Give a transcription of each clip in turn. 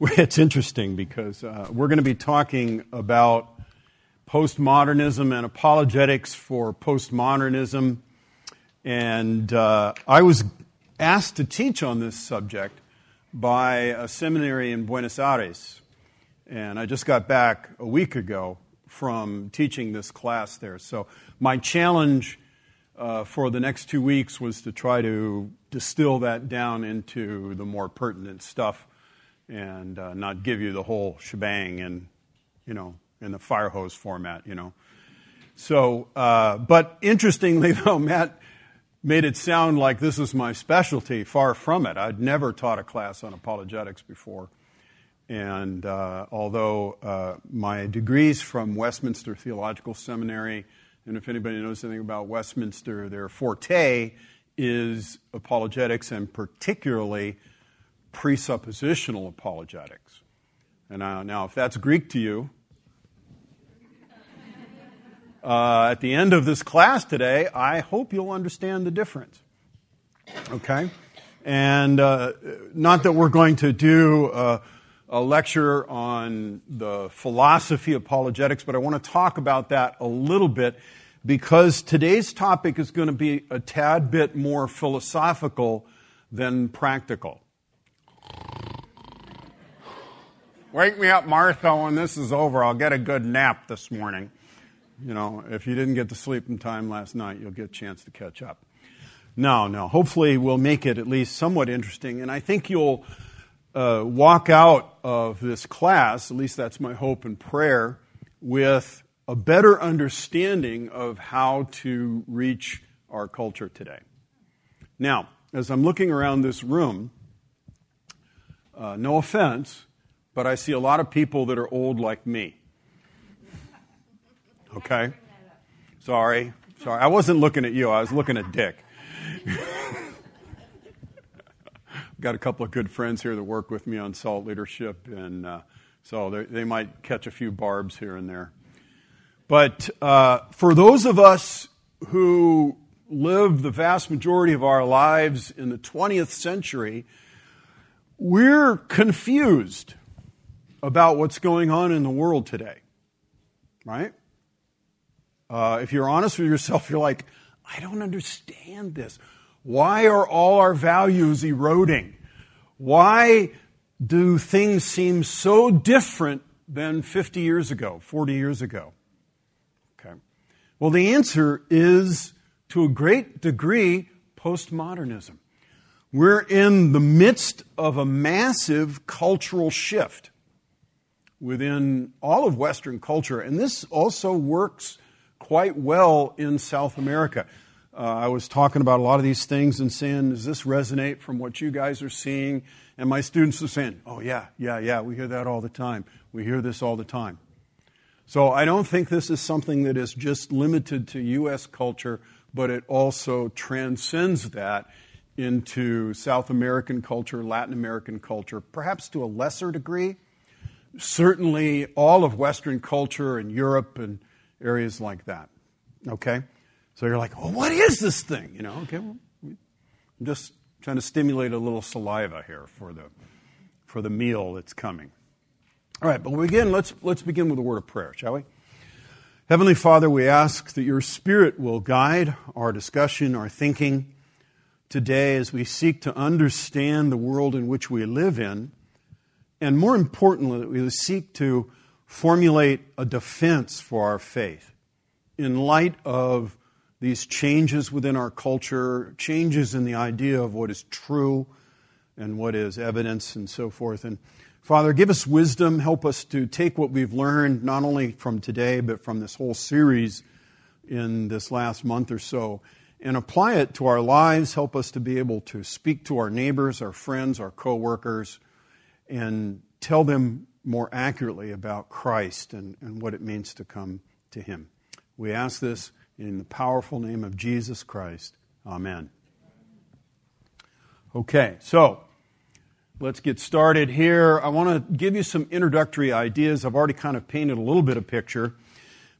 It's interesting because uh, we're going to be talking about postmodernism and apologetics for postmodernism. And uh, I was asked to teach on this subject by a seminary in Buenos Aires. And I just got back a week ago from teaching this class there. So my challenge uh, for the next two weeks was to try to distill that down into the more pertinent stuff and uh, not give you the whole shebang in, you know, in the fire hose format, you know. So, uh, but interestingly though, Matt made it sound like this is my specialty. Far from it. I'd never taught a class on apologetics before. And uh, although uh, my degrees from Westminster Theological Seminary, and if anybody knows anything about Westminster, their forte is apologetics and particularly presuppositional apologetics. And now, now if that's Greek to you, uh, at the end of this class today, I hope you'll understand the difference. Okay? And uh, not that we're going to do a, a lecture on the philosophy of apologetics, but I want to talk about that a little bit because today's topic is going to be a tad bit more philosophical than practical. Wake me up, Martha, when this is over. I'll get a good nap this morning. You know, if you didn't get to sleep in time last night, you'll get a chance to catch up. No, no. Hopefully, we'll make it at least somewhat interesting. And I think you'll uh, walk out of this class, at least that's my hope and prayer, with a better understanding of how to reach our culture today. Now, as I'm looking around this room, uh, no offense, but I see a lot of people that are old like me. Okay? Sorry. Sorry. I wasn't looking at you, I was looking at Dick. Got a couple of good friends here that work with me on salt leadership, and uh, so they might catch a few barbs here and there. But uh, for those of us who live the vast majority of our lives in the 20th century, we're confused about what's going on in the world today, right? Uh, if you're honest with yourself, you're like, I don't understand this. Why are all our values eroding? Why do things seem so different than 50 years ago, 40 years ago? Okay. Well, the answer is to a great degree postmodernism. We're in the midst of a massive cultural shift within all of Western culture, and this also works quite well in South America. Uh, I was talking about a lot of these things and saying, does this resonate from what you guys are seeing? And my students are saying, oh, yeah, yeah, yeah, we hear that all the time. We hear this all the time. So I don't think this is something that is just limited to U.S. culture, but it also transcends that into South American culture, Latin American culture, perhaps to a lesser degree. Certainly, all of Western culture and Europe and areas like that. Okay? So you're like, well, what is this thing? You know, okay, well, I'm just trying to stimulate a little saliva here for the, for the meal that's coming. All right, but begin, let's, let's begin with a word of prayer, shall we? Heavenly Father, we ask that your Spirit will guide our discussion, our thinking today as we seek to understand the world in which we live in, and more importantly, that we seek to formulate a defense for our faith in light of these changes within our culture, changes in the idea of what is true and what is evidence and so forth. And Father, give us wisdom. Help us to take what we've learned, not only from today, but from this whole series in this last month or so, and apply it to our lives. Help us to be able to speak to our neighbors, our friends, our coworkers, and tell them more accurately about Christ and, and what it means to come to Him. We ask this in the powerful name of Jesus Christ. Amen. Okay, so let's get started here. I want to give you some introductory ideas. I've already kind of painted a little bit of picture.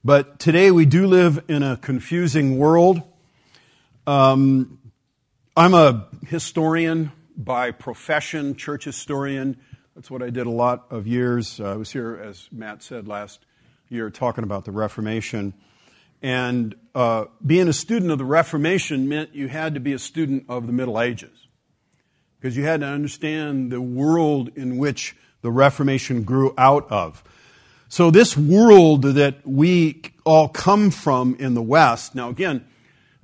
But today we do live in a confusing world. Um, I'm a historian by profession, church historian, That's what I did a lot of years. Uh, I was here, as Matt said last year, talking about the Reformation. And uh, being a student of the Reformation meant you had to be a student of the Middle Ages because you had to understand the world in which the Reformation grew out of. So, this world that we all come from in the West, now again,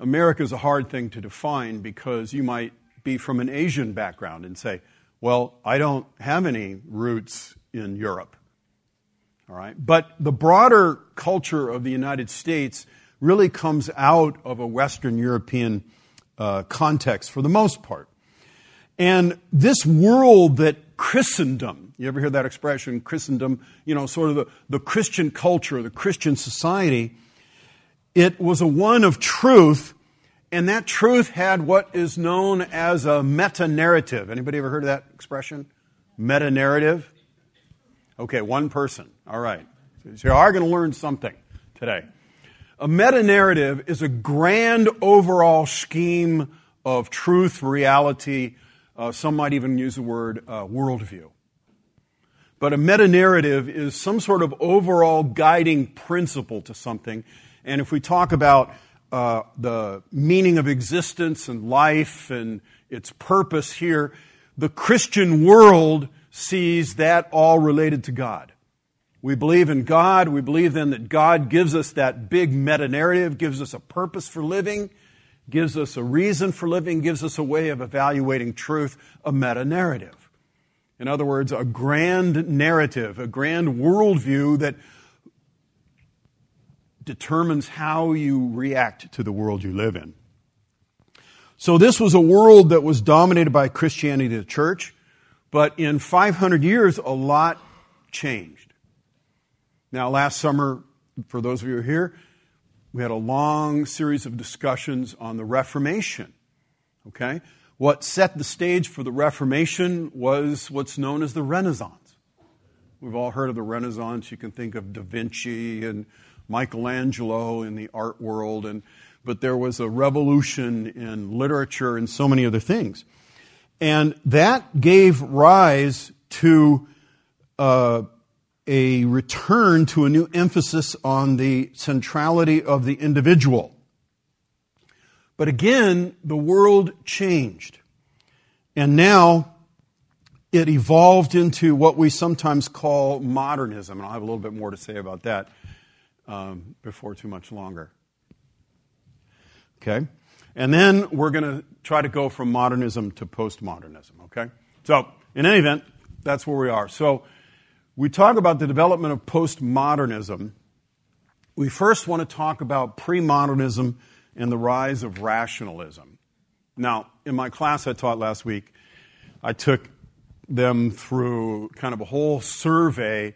America is a hard thing to define because you might be from an Asian background and say, well, I don't have any roots in Europe. All right? But the broader culture of the United States really comes out of a Western European uh, context for the most part. And this world that Christendom, you ever hear that expression, Christendom, you know, sort of the, the Christian culture, the Christian society, it was a one of truth, and that truth had what is known as a meta narrative. Anybody ever heard of that expression? Meta narrative? Okay, one person. All right. So you are going to learn something today. A meta narrative is a grand overall scheme of truth, reality. Uh, some might even use the word uh, worldview. But a meta narrative is some sort of overall guiding principle to something. And if we talk about uh, the meaning of existence and life and its purpose here, the Christian world sees that all related to God. We believe in God. We believe then that God gives us that big meta narrative, gives us a purpose for living, gives us a reason for living, gives us a way of evaluating truth, a meta narrative. In other words, a grand narrative, a grand worldview that determines how you react to the world you live in. So, this was a world that was dominated by Christianity, the church. But in 500 years, a lot changed. Now, last summer, for those of you who are here, we had a long series of discussions on the Reformation. Okay? What set the stage for the Reformation was what's known as the Renaissance. We've all heard of the Renaissance. You can think of Da Vinci and Michelangelo in the art world, and, but there was a revolution in literature and so many other things. And that gave rise to uh, a return to a new emphasis on the centrality of the individual. But again, the world changed. And now it evolved into what we sometimes call modernism. And I'll have a little bit more to say about that um, before too much longer. Okay? And then we're going to try to go from modernism to postmodernism, okay? So, in any event, that's where we are. So, we talk about the development of postmodernism. We first want to talk about premodernism and the rise of rationalism. Now, in my class I taught last week, I took them through kind of a whole survey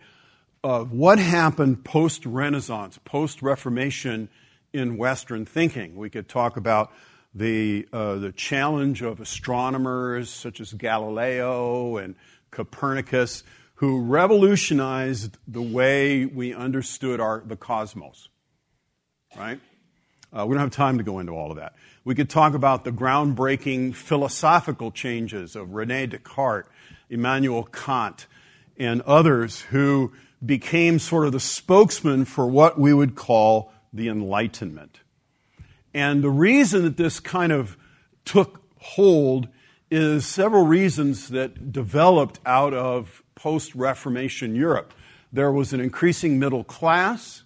of what happened post Renaissance, post Reformation in Western thinking. We could talk about the, uh, the challenge of astronomers such as Galileo and Copernicus, who revolutionized the way we understood our, the cosmos. Right? Uh, we don't have time to go into all of that. We could talk about the groundbreaking philosophical changes of Rene Descartes, Immanuel Kant, and others who became sort of the spokesman for what we would call the Enlightenment. And the reason that this kind of took hold is several reasons that developed out of post Reformation Europe. There was an increasing middle class,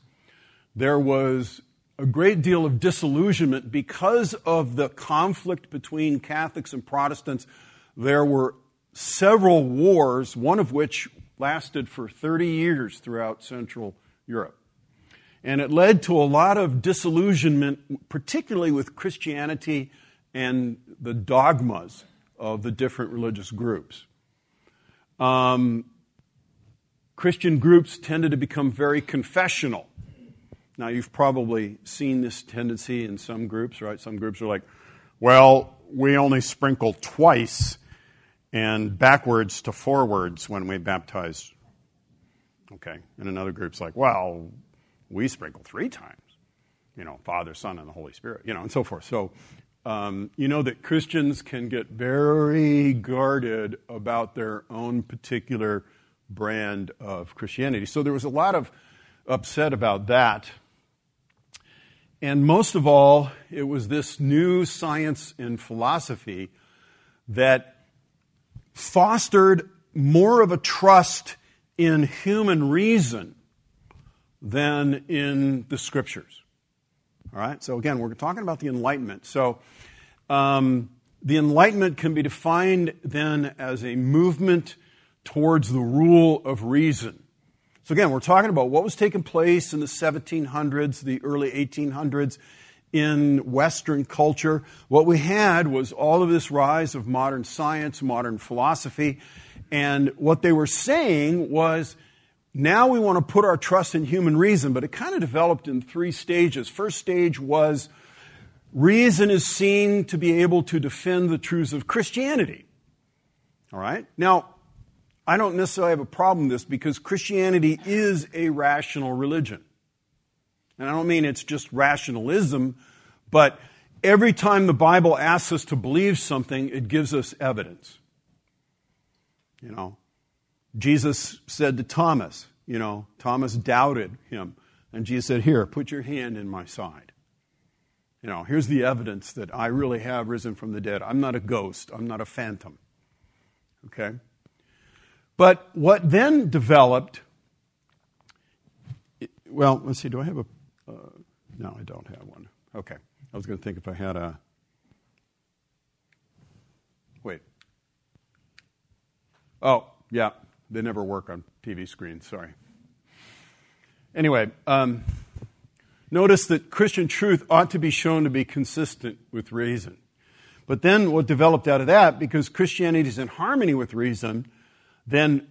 there was a great deal of disillusionment because of the conflict between Catholics and Protestants. There were several wars, one of which lasted for 30 years throughout Central Europe. And it led to a lot of disillusionment, particularly with Christianity and the dogmas of the different religious groups. Um, Christian groups tended to become very confessional. Now, you've probably seen this tendency in some groups, right? Some groups are like, well, we only sprinkle twice and backwards to forwards when we baptize. Okay. And another group's like, well, we sprinkle three times. You know, Father, Son, and the Holy Spirit, you know, and so forth. So um, you know that Christians can get very guarded about their own particular brand of Christianity. So there was a lot of upset about that. And most of all, it was this new science and philosophy that fostered more of a trust in human reason than in the scriptures. All right? So, again, we're talking about the Enlightenment. So, um, the Enlightenment can be defined then as a movement towards the rule of reason. So, again, we're talking about what was taking place in the 1700s, the early 1800s in Western culture. What we had was all of this rise of modern science, modern philosophy, and what they were saying was now we want to put our trust in human reason, but it kind of developed in three stages. First stage was reason is seen to be able to defend the truths of Christianity. All right? Now, I don't necessarily have a problem with this because Christianity is a rational religion. And I don't mean it's just rationalism, but every time the Bible asks us to believe something, it gives us evidence. You know, Jesus said to Thomas, you know, Thomas doubted him. And Jesus said, Here, put your hand in my side. You know, here's the evidence that I really have risen from the dead. I'm not a ghost, I'm not a phantom. Okay? But what then developed, well, let's see, do I have a. Uh, no, I don't have one. Okay. I was going to think if I had a. Wait. Oh, yeah. They never work on TV screens, sorry. Anyway, um, notice that Christian truth ought to be shown to be consistent with reason. But then what developed out of that, because Christianity is in harmony with reason, then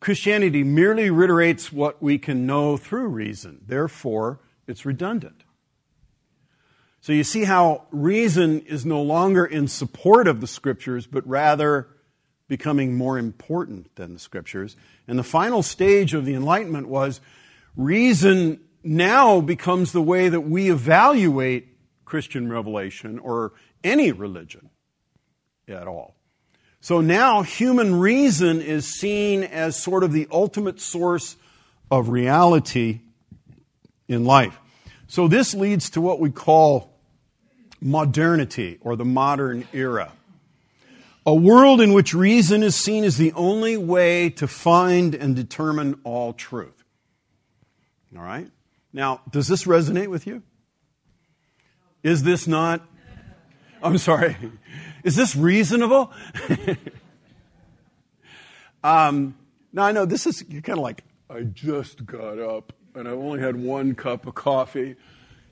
Christianity merely reiterates what we can know through reason. Therefore, it's redundant. So you see how reason is no longer in support of the scriptures, but rather becoming more important than the scriptures. And the final stage of the Enlightenment was reason now becomes the way that we evaluate Christian revelation or any religion at all. So now human reason is seen as sort of the ultimate source of reality in life. So this leads to what we call modernity or the modern era. A world in which reason is seen as the only way to find and determine all truth. All right? Now, does this resonate with you? Is this not? I'm sorry. Is this reasonable? um, now, I know this is you're kind of like, I just got up and I've only had one cup of coffee.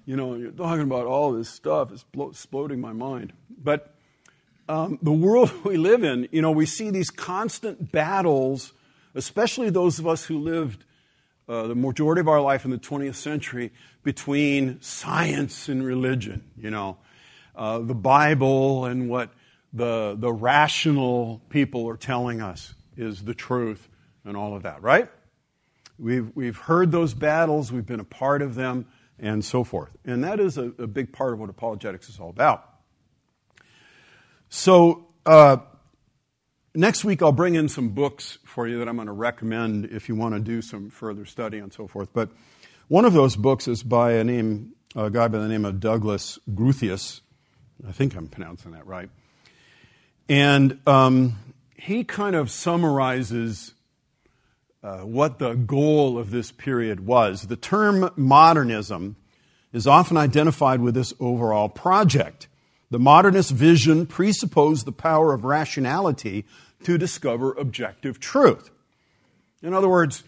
You know, you're talking about all this stuff. It's exploding my mind. But um, the world we live in, you know, we see these constant battles, especially those of us who lived uh, the majority of our life in the 20th century, between science and religion, you know, uh, the Bible and what the, the rational people are telling us is the truth and all of that, right? We've, we've heard those battles, we've been a part of them, and so forth. And that is a, a big part of what apologetics is all about. So, uh, next week I'll bring in some books for you that I'm going to recommend if you want to do some further study and so forth. But one of those books is by a name, a guy by the name of Douglas Groothuis. I think I'm pronouncing that right. And um, he kind of summarizes uh, what the goal of this period was. The term modernism is often identified with this overall project. The modernist vision presupposed the power of rationality to discover objective truth. In other words,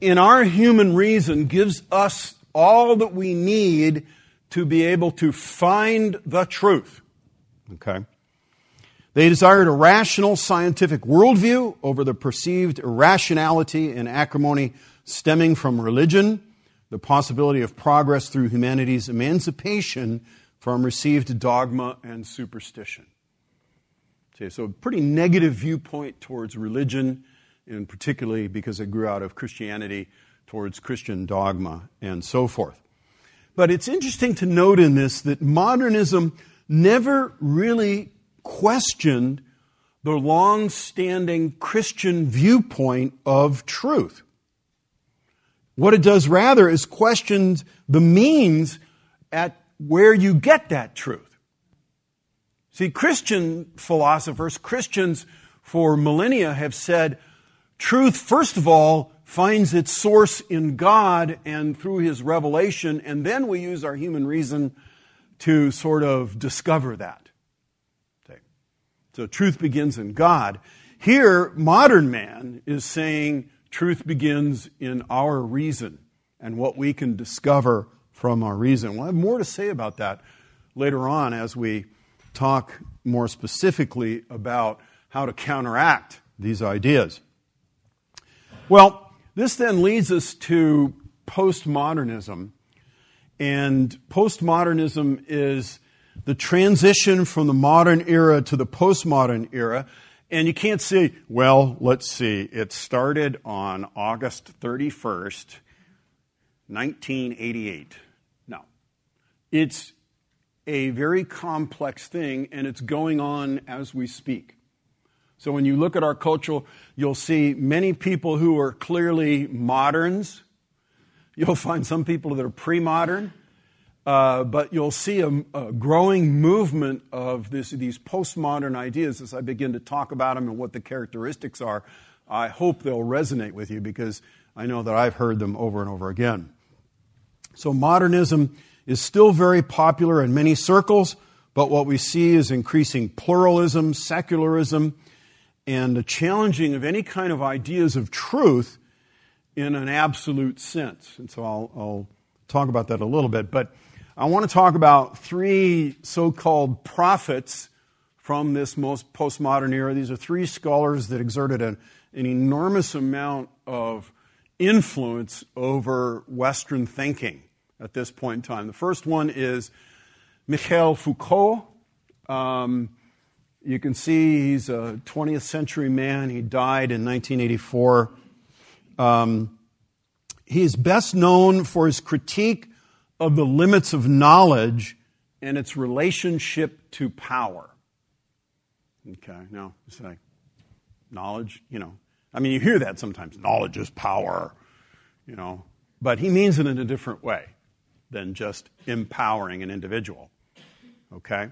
in our human reason gives us all that we need to be able to find the truth. Okay? They desired a rational scientific worldview over the perceived irrationality and acrimony stemming from religion, the possibility of progress through humanity's emancipation from received dogma and superstition. Okay, so a pretty negative viewpoint towards religion, and particularly because it grew out of Christianity towards Christian dogma and so forth. But it's interesting to note in this that modernism never really questioned the long standing Christian viewpoint of truth. What it does rather is questions the means at where you get that truth. See, Christian philosophers, Christians for millennia have said truth, first of all, finds its source in God and through His revelation, and then we use our human reason to sort of discover that. So truth begins in God. Here, modern man is saying truth begins in our reason and what we can discover from our reason. We'll have more to say about that later on as we talk more specifically about how to counteract these ideas. Well, this then leads us to postmodernism. And postmodernism is the transition from the modern era to the postmodern era. And you can't say, well, let's see, it started on August 31st, 1988. No. It's a very complex thing, and it's going on as we speak. So when you look at our culture, you'll see many people who are clearly moderns. You'll find some people that are pre modern. Uh, but you'll see a, a, growing movement of this, these postmodern ideas as I begin to talk about them and what the characteristics are. I hope they'll resonate with you because I know that I've heard them over and over again. So, modernism is still very popular in many circles, but what we see is increasing pluralism, secularism, and the challenging of any kind of ideas of truth in an absolute sense. And so I'll, I'll talk about that a little bit. But I want to talk about three so called prophets from this most postmodern era. These are three scholars that exerted an, an enormous amount of influence over Western thinking at this point in time. The first one is Michel Foucault. Um, you can see he's a 20th century man. He died in 1984. Um, he is best known for his critique of the limits of knowledge and its relationship to power. Okay, now, say, knowledge, you know, I mean, you hear that sometimes knowledge is power, you know, but he means it in a different way than just empowering an individual. Okay?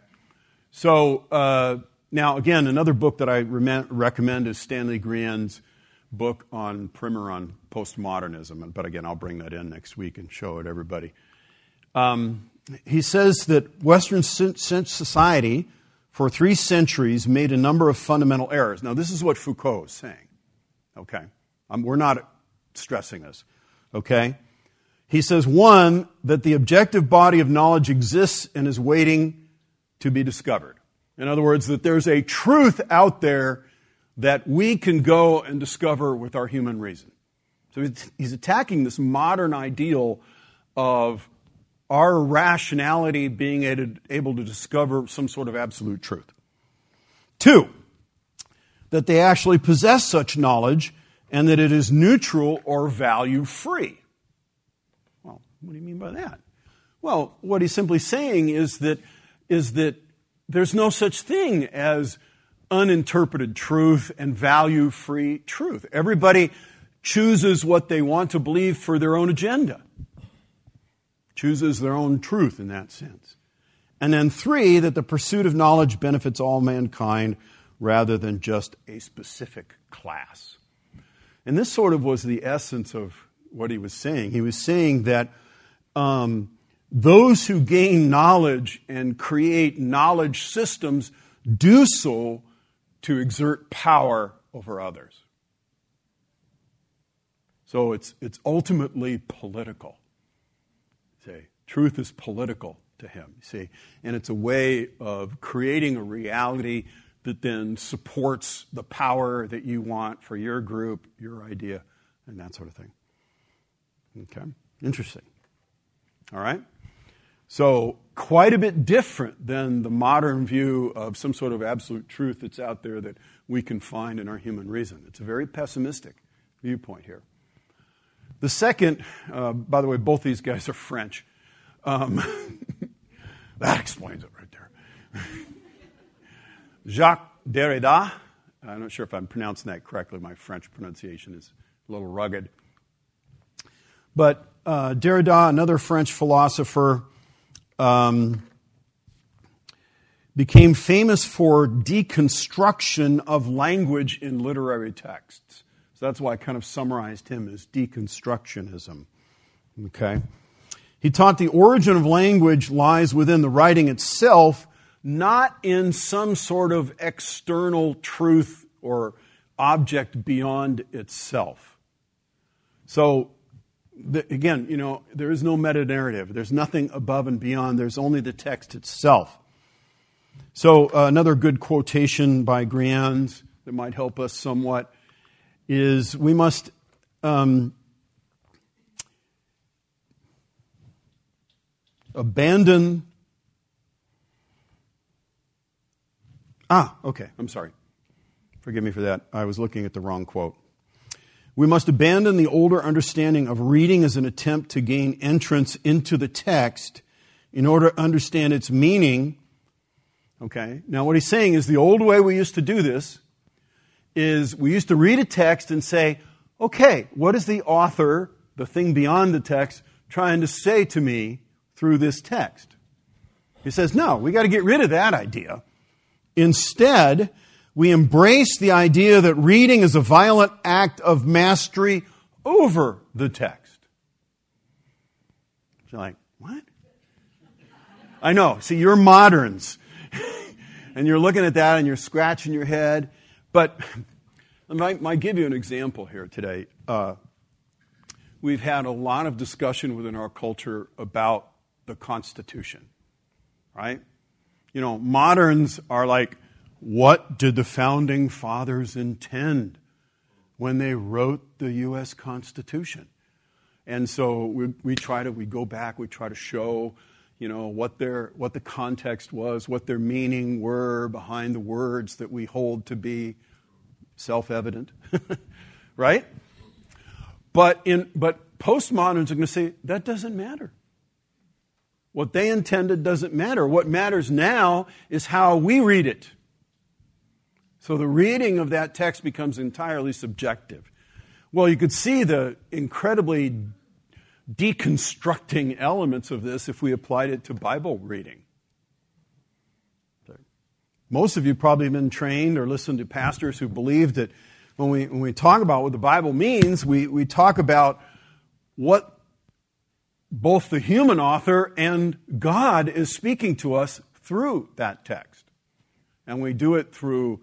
So, uh, now, again, another book that I re- recommend is Stanley Grenz book on primer on postmodernism. But again, I'll bring that in next week and show it everybody. Um, he says that Western society for three centuries made a number of fundamental errors. Now, this is what Foucault is saying. Okay? Um, we're not stressing this. Okay? He says, one, that the objective body of knowledge exists and is waiting to be discovered. In other words, that there's a truth out there that we can go and discover with our human reason. So he's attacking this modern ideal of our rationality being able to discover some sort of absolute truth. Two, that they actually possess such knowledge and that it is neutral or value free. Well, what do you mean by that? Well, what he's simply saying is that, is that there's no such thing as uninterpreted truth and value free truth. Everybody chooses what they want to believe for their own agenda chooses their own truth in that sense. And then three, that the pursuit of knowledge benefits all mankind rather than just a specific class. And this sort of was the essence of what he was saying. He was saying that um, those who gain knowledge and create knowledge systems do so to exert power over others. So it's, it's ultimately political. Truth is political to him, you see. And it's a way of creating a reality that then supports the power that you want for your group, your idea, and that sort of thing. Okay? Interesting. All right? So, quite a bit different than the modern view of some sort of absolute truth that's out there that we can find in our human reason. It's a very pessimistic viewpoint here. The second, uh, by the way, both these guys are French. Um, that explains it right there. Jacques Derrida. I'm not sure if I'm pronouncing that correctly. My French pronunciation is a little rugged. But uh, Derrida, another French philosopher, um, became famous for deconstruction of language in literary texts. So that's why I kind of summarized him as deconstructionism. Okay? He taught the origin of language lies within the writing itself, not in some sort of external truth or object beyond itself. So, again, you know, there is no meta narrative. There's nothing above and beyond. There's only the text itself. So, uh, another good quotation by Grenz that might help us somewhat is we must um, abandon. Ah, okay, I'm sorry. Forgive me for that. I was looking at the wrong quote. We must abandon the older understanding of reading as an attempt to gain entrance into the text in order to understand its meaning. Okay, now what he's saying is the old way we used to do this is we used to read a text and say, okay, what is the author, the thing beyond the text, trying to say to me through this text? He says, no, we got to get rid of that idea. Instead, we embrace the idea that reading is a violent act of mastery over the text. You're like, what? I know. See, you're moderns. and you're looking at that and you're scratching your head. But I might, give you an example here today. Uh, we've had a lot of discussion within our culture about the Constitution, right? You know, moderns are like, what did the founding fathers intend when they wrote the U.S. Constitution? And so we, we try to, we go back, we try to show, you know, what their, what the context was, what their meaning were behind the words that we hold to be self-evident, right? But in, but postmoderns are going to say that doesn't matter. What they intended doesn't matter. What matters now is how we read it. So the reading of that text becomes entirely subjective. Well, you could see the incredibly deconstructing elements of this if we applied it to Bible reading. Most of you probably have been trained or listened to pastors who believe that when we, when we talk about what the Bible means, we, we talk about what both the human author and God is speaking to us through that text. And we do it through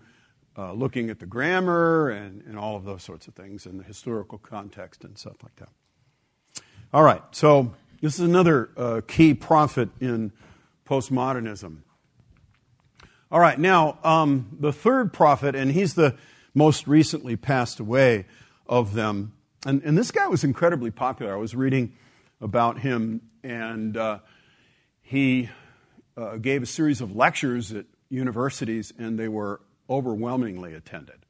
uh, looking at the grammar and, and all of those sorts of things and the historical context and stuff like that. All right, so this is another uh, key prophet in postmodernism. All right, now um, the third prophet, and he's the most recently passed away of them. And, and this guy was incredibly popular. I was reading about him, and uh, he uh, gave a series of lectures at universities, and they were overwhelmingly attended.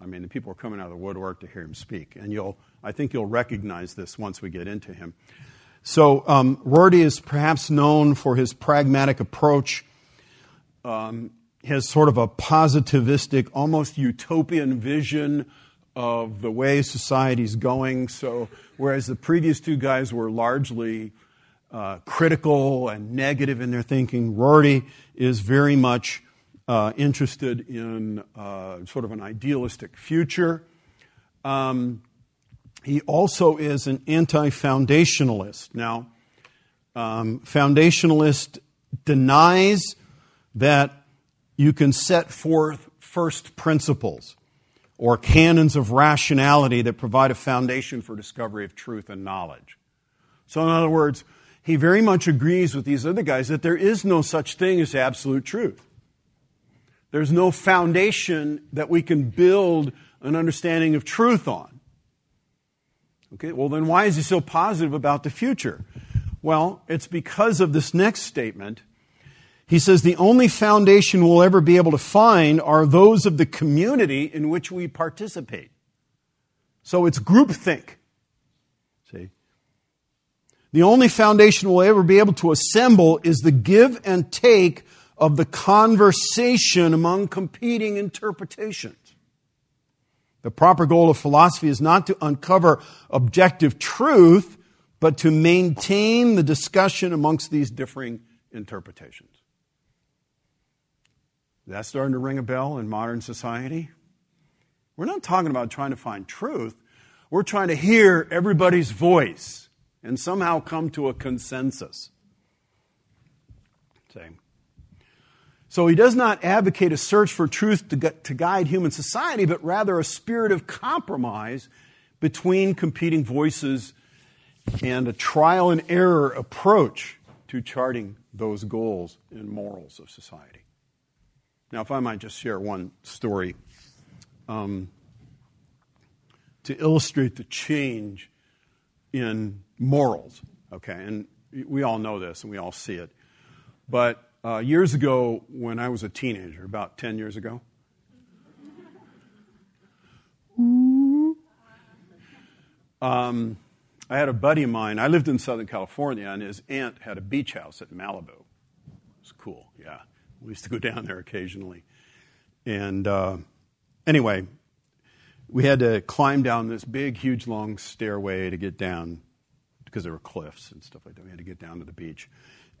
I mean, the people are coming out of the woodwork to hear him speak, and you'll, I think you'll recognize this once we get into him. So, um, Rorty is perhaps known for his pragmatic approach, um, his sort of a positivistic, almost utopian vision of the way society's going. So, whereas the previous two guys were largely uh, critical and negative in their thinking, Rorty is very much uh, interested in uh, sort of an idealistic future. Um, he also is an anti foundationalist. Now, um, foundationalist denies that you can set forth first principles or canons of rationality that provide a foundation for discovery of truth and knowledge. So, in other words, he very much agrees with these other guys that there is no such thing as absolute truth. There's no foundation that we can build an understanding of truth on. Okay, well, then why is he so positive about the future? Well, it's because of this next statement. He says the only foundation we'll ever be able to find are those of the community in which we participate. So it's groupthink. See? The only foundation we'll ever be able to assemble is the give and take of the conversation among competing interpretations. The proper goal of philosophy is not to uncover objective truth, but to maintain the discussion amongst these differing interpretations. That's starting to ring a bell in modern society. We're not talking about trying to find truth. We're trying to hear everybody's voice and somehow come to a consensus. Same. So he does not advocate a search for truth to, to guide human society, but rather a spirit of compromise between competing voices and a trial and error approach to charting those goals and morals of society. Now, if I might just share one story um, to illustrate the change in morals, okay? And we all know this and we all see it. But uh, years ago, when I was a teenager, about 10 years ago, um, I had a buddy of mine. I lived in Southern California, and his aunt had a beach house at Malibu. It was cool, yeah. We used to go down there occasionally. And uh, anyway, we had to climb down this big, huge, long stairway to get down because there were cliffs and stuff like that. We had to get down to the beach.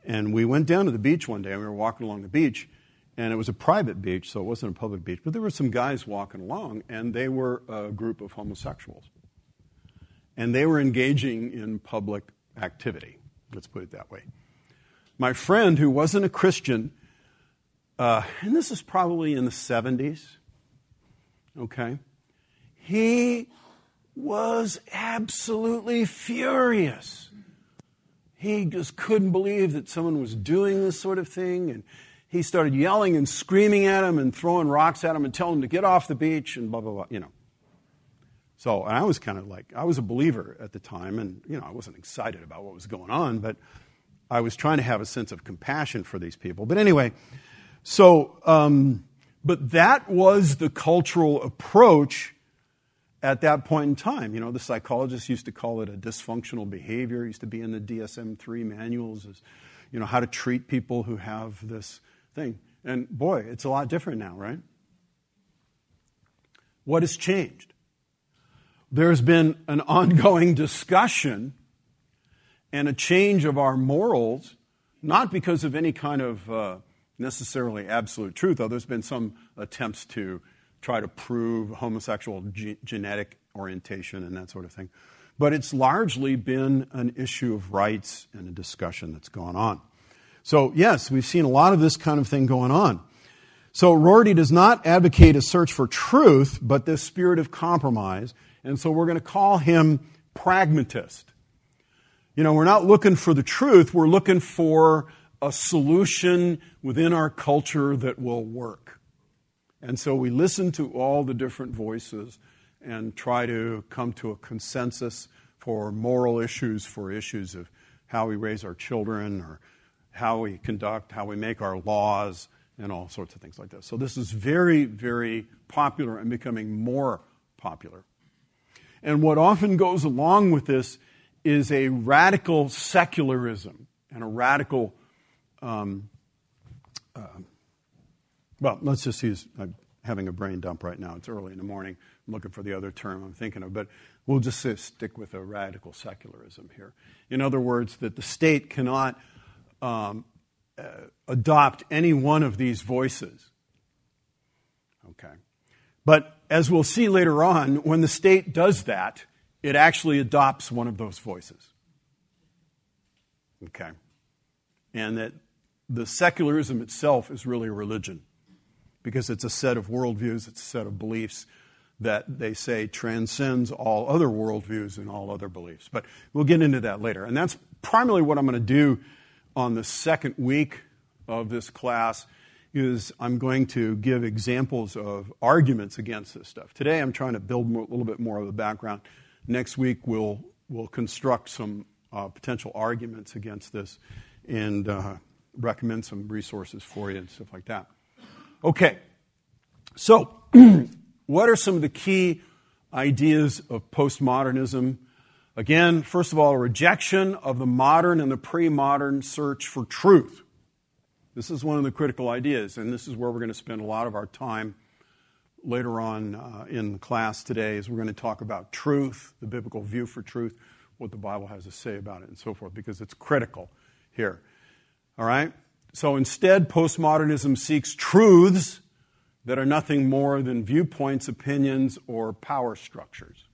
And we went down to the beach one day, and we were walking along the beach, and it was a private beach, so it wasn't a public beach. But there were some guys walking along, and they were a group of homosexuals. And they were engaging in public activity. Let's put it that way. My friend, who wasn't a Christian, uh, and this is probably in the 70s, okay? He was absolutely furious. He just couldn't believe that someone was doing this sort of thing. And he started yelling and screaming at him and throwing rocks at him and telling him to get off the beach and blah, blah, blah, you know. So and I was kind of like, I was a believer at the time, and, you know, I wasn't excited about what was going on, but I was trying to have a sense of compassion for these people. But anyway, so, um, but that was the cultural approach at that point in time. You know, the psychologists used to call it a dysfunctional behavior. It used to be in the DSM 3 manuals you know, how to treat people who have this thing. And boy, it's a lot different now, right? What has changed? There's been an ongoing discussion and a change of our morals, not because of any kind of uh, necessarily absolute truth, though there's been some attempts to try to prove homosexual ge- genetic orientation and that sort of thing. But it's largely been an issue of rights and a discussion that's gone on. So, yes, we've seen a lot of this kind of thing going on. So, Rorty does not advocate a search for truth, but this spirit of compromise. And so, we're going to call him pragmatist. You know, we're not looking for the truth, we're looking for a solution within our culture that will work. And so we listen to all the different voices and try to come to a consensus for moral issues, for issues of how we raise our children or how we conduct, how we make our laws, and all sorts of things like this. So this is very, very popular and becoming more popular. And what often goes along with this is a radical secularism and a radical um, uh, well, let's just use, I'm having a brain dump right now. It's early in the morning. I'm looking for the other term I'm thinking of, but we'll just stick with a radical secularism here. In other words, that the state cannot um, uh, adopt any one of these voices. Okay. But as we'll see later on, when the state does that, it actually adopts one of those voices. Okay. And that the secularism itself is really a religion because it's a set of worldviews, it's a set of beliefs that they say transcends all other worldviews and all other beliefs. But we'll get into that later. And that's primarily what I'm going to do on the second week of this class is I'm going to give examples of arguments against this stuff. Today I'm trying to build a little bit more of a background. Next week we'll, we'll construct some uh, potential arguments against this and uh, recommend some resources for you and stuff like that. Okay, so what are some of the key ideas of postmodernism? Again, first of all, a rejection of the modern and the pre modern search for truth. This is one of the critical ideas, and this is where we're going to spend a lot of our time later on uh, in class today. Is we're going to talk about truth, the biblical view for truth, what the Bible has to say about it, and so forth, because it's critical here. All right. So instead, postmodernism seeks truths that are nothing more than viewpoints, opinions, or power structures.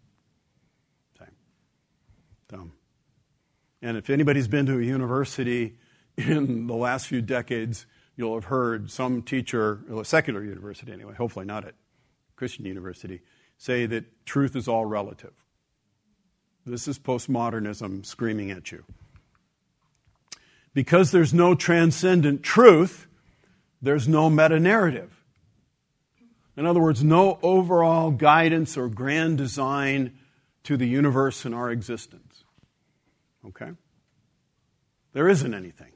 Okay. And if anybody's been to a university in the last few decades, you'll have heard some teacher, a secular university anyway, hopefully not at Christian university, say that truth is all relative. This is postmodernism screaming at you. Because there's no transcendent truth, there's no meta narrative. In other words, no overall guidance or grand design to the universe and our existence. Okay? There isn't anything.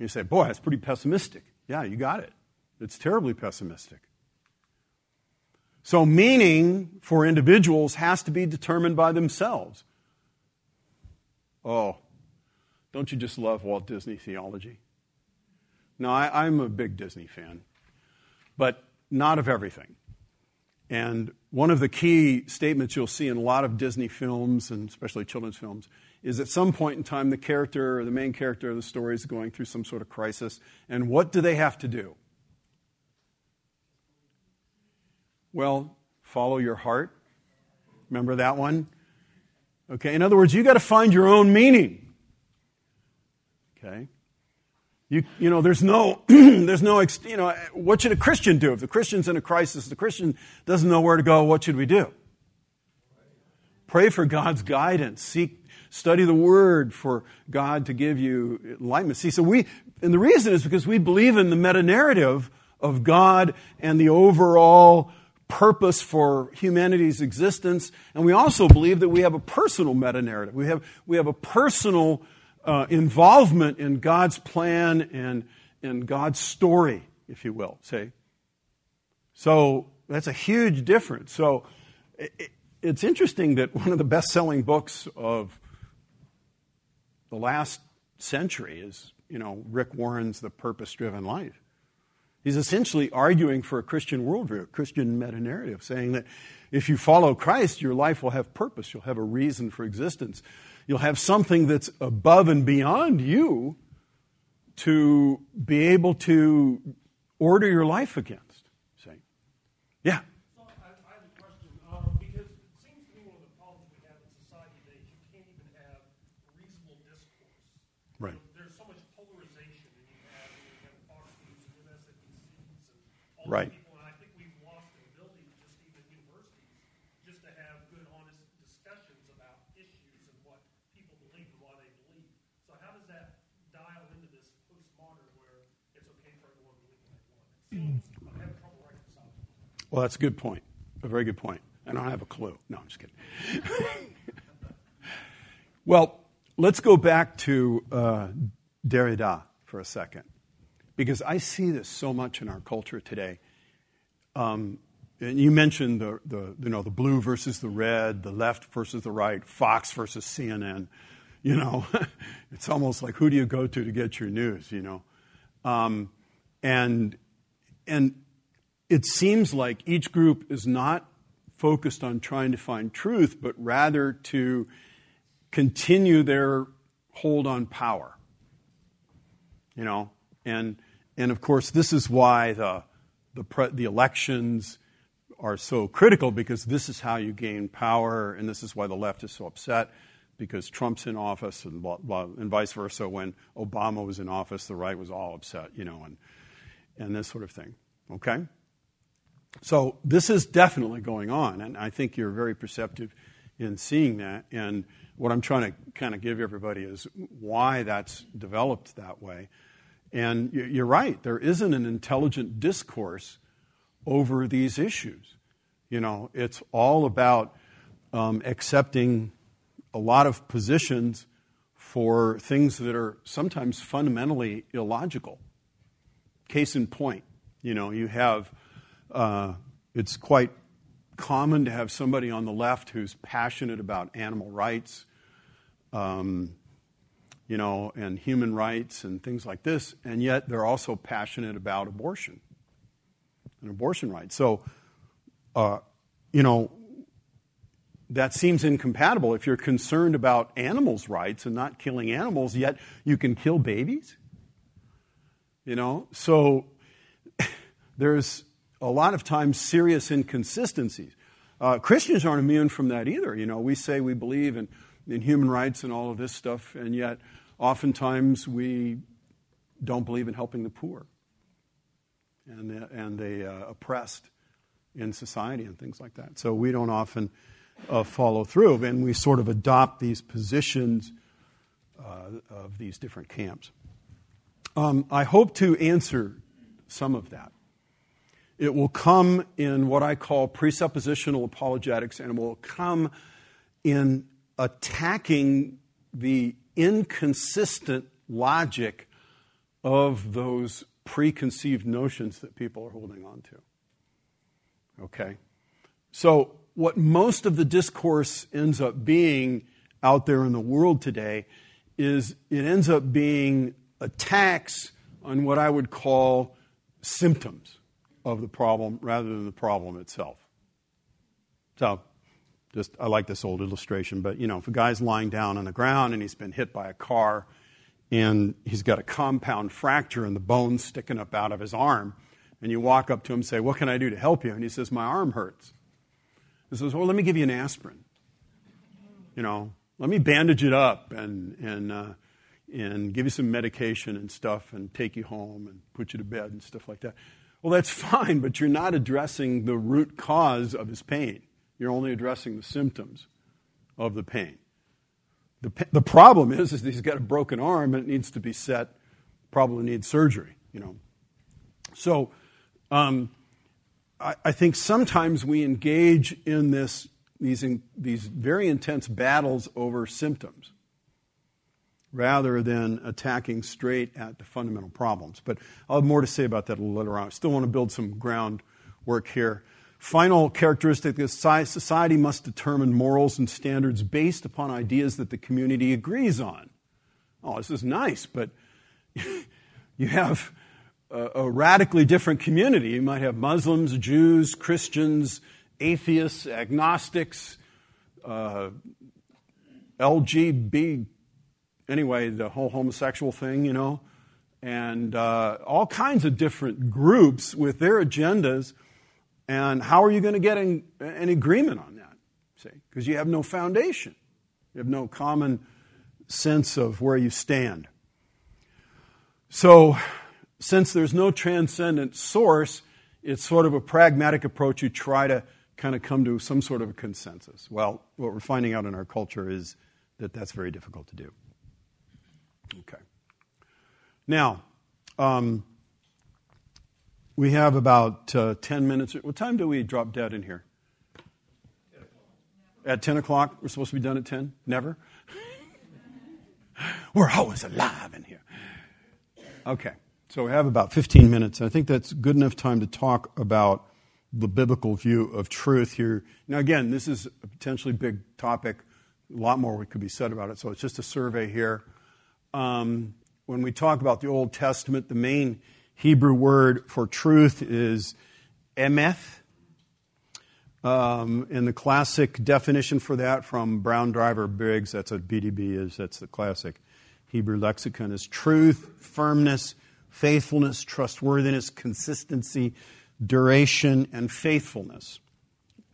You say, boy, that's pretty pessimistic. Yeah, you got it. It's terribly pessimistic. So, meaning for individuals has to be determined by themselves. Oh, don't you just love Walt Disney theology? No, I, am a big Disney fan, but not of everything. And one of the key statements you'll see in a lot of Disney films, and especially children's films, is at some point in time the character or the main character of the story is going through some sort of crisis. And what do they have to do? Well, follow your heart. Remember that one? Okay, in other words, you've got to find your own meaning. Okay? You, you know, there's no, there's no, you know, what should a Christian do? If the Christian's in a crisis, the Christian doesn't know where to go, what should we do? Pray for God's guidance. Seek, study the Word for God to give you enlightenment. See, so we, and the reason is because we believe in the meta narrative of God and the overall purpose for humanity's existence. And we also believe that we have a personal meta narrative. We have, we have a personal uh, involvement in God's plan and, and God's story, if you will, say. So that's a huge difference. So it, it's interesting that one of the best selling books of the last century is, you know, Rick Warren's The Purpose Driven Life. He's essentially arguing for a Christian worldview, a Christian meta narrative, saying that if you follow Christ, your life will have purpose. You'll have a reason for existence. You'll have something that's above and beyond you to be able to order your life against. Say, yeah. I I have a question uh, because it seems to me one of the problems with our society is you can't even have reasonable discourse right there's so I, I have a question uh, because it seems to me one of the problems we have in society today is you can't even have reasonable discourse. Right. there's so much polarization, and you have, you have Fox News and MSNBCs and all right. Well, that's a good point. A very good point. I don't have a clue. No, I'm just kidding. well, let's go back to uh, Derrida for a second, because I see this so much in our culture today. Um, and you mentioned the, the, you know, the blue versus the red, the left versus the right, Fox versus CNN. You know, it's almost like who do you go to to get your news, you know? Um, and, and it seems like each group is not focused on trying to find truth, but rather to continue their hold on power. You know, and and of course this is why the the pre, the elections are so critical because this is how you gain power, and this is why the left is so upset because Trump's in office, and blah, blah, and vice versa. When Obama was in office, the right was all upset, you know, and and this sort of thing. Okay. So this is definitely going on, and I think you're very perceptive in seeing that. And what I'm trying to kind of give everybody is why that's developed that way. And you're right, there isn't an intelligent discourse over these issues. You know, it's all about um, accepting a lot of positions for things that are sometimes fundamentally illogical. Case in point, you know, you have uh, it's quite common to have somebody on the left who's passionate about animal rights, um, you know, and human rights and things like this, and yet they're also passionate about abortion and abortion rights. So, uh, you know, that seems incompatible. If you're concerned about animals' rights and not killing animals, yet you can kill babies. You know, so there's a lot of times serious inconsistencies. Uh, Christians aren't immune from that either. You know, we say we believe in, in human rights and all of this stuff, and yet oftentimes we don't believe in helping the poor and the, and the uh, oppressed in society and things like that. So we don't often uh, follow through, and we sort of adopt these positions uh, of these different camps. Um, I hope to answer some of that. It will come in what I call presuppositional apologetics, and it will come in attacking the inconsistent logic of those preconceived notions that people are holding on to. Okay? So, what most of the discourse ends up being out there in the world today is it ends up being attacks on what I would call symptoms of the problem rather than the problem itself. So, just I like this old illustration, but you know, if a guy's lying down on the ground and he's been hit by a car and he's got a compound fracture and the bone's sticking up out of his arm, and you walk up to him and say, What can I do to help you? And he says, My arm hurts. He says, Well, let me give you an aspirin. You know, let me bandage it up and, and, uh, and give you some medication and stuff and take you home and put you to bed and stuff like that. Well, that's fine, but you're not addressing the root cause of his pain. You're only addressing the symptoms of the pain. The, the problem is, is he's got a broken arm and it needs to be set, probably needs surgery, you know. So um, I, I, think sometimes we engage in this, these, in, these very intense battles over symptoms rather than attacking straight at the fundamental problems. But I'll have more to say about that a little later on. I still want to build some groundwork here. Final characteristic is society must determine morals and standards based upon ideas that the community agrees on. Oh, this is nice, but you have a, a radically different community. You might have Muslims, Jews, Christians, atheists, agnostics, uh, LGB, anyway, the whole homosexual thing, you know, and uh, all kinds of different groups with their agendas. And how are you going to get an, an agreement on that? See, because you have no foundation, you have no common sense of where you stand. So, since there's no transcendent source, it's sort of a pragmatic approach. You try to kind of come to some sort of a consensus. Well, what we're finding out in our culture is that that's very difficult to do. Okay. Now, um, we have about uh, 10 minutes. What time do we drop dead in here? At 10 o'clock? We're supposed to be done at 10? Never? We're always alive in here. Okay. So we have about 15 minutes. I think that's good enough time to talk about the biblical view of truth here. Now, again, this is a potentially big topic. A lot more could be said about it. So it's just a survey here um, when we talk about the Old Testament, the main Hebrew word for truth is emeth. Um, and the classic definition for that from Brown Driver Briggs, that's what BDB is, that's the classic Hebrew lexicon, is truth, firmness, faithfulness, trustworthiness, consistency, duration, and faithfulness.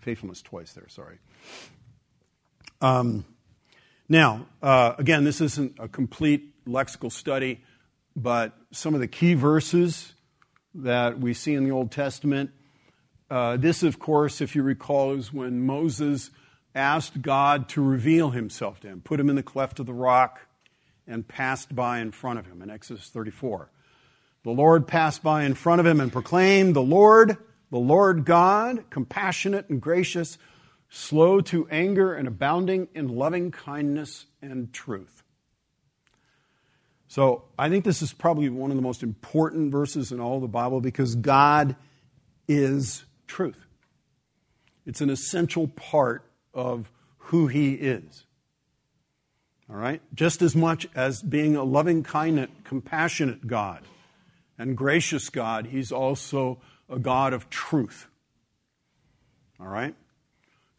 Faithfulness twice there, sorry. Um, now, uh, again, this isn't a complete lexical study, but some of the key verses that we see in the Old Testament. Uh, this, of course, if you recall, is when Moses asked God to reveal himself to him, put him in the cleft of the rock, and passed by in front of him in Exodus 34. The Lord passed by in front of him and proclaimed, The Lord, the Lord God, compassionate and gracious, slow to anger and abounding in loving kindness and truth so I think this is probably one of the most important verses in all the Bible because God is truth. It's an essential part of who He is. All right? Just as much as being a loving, kind, compassionate God and gracious God, He's also a God of truth. All right?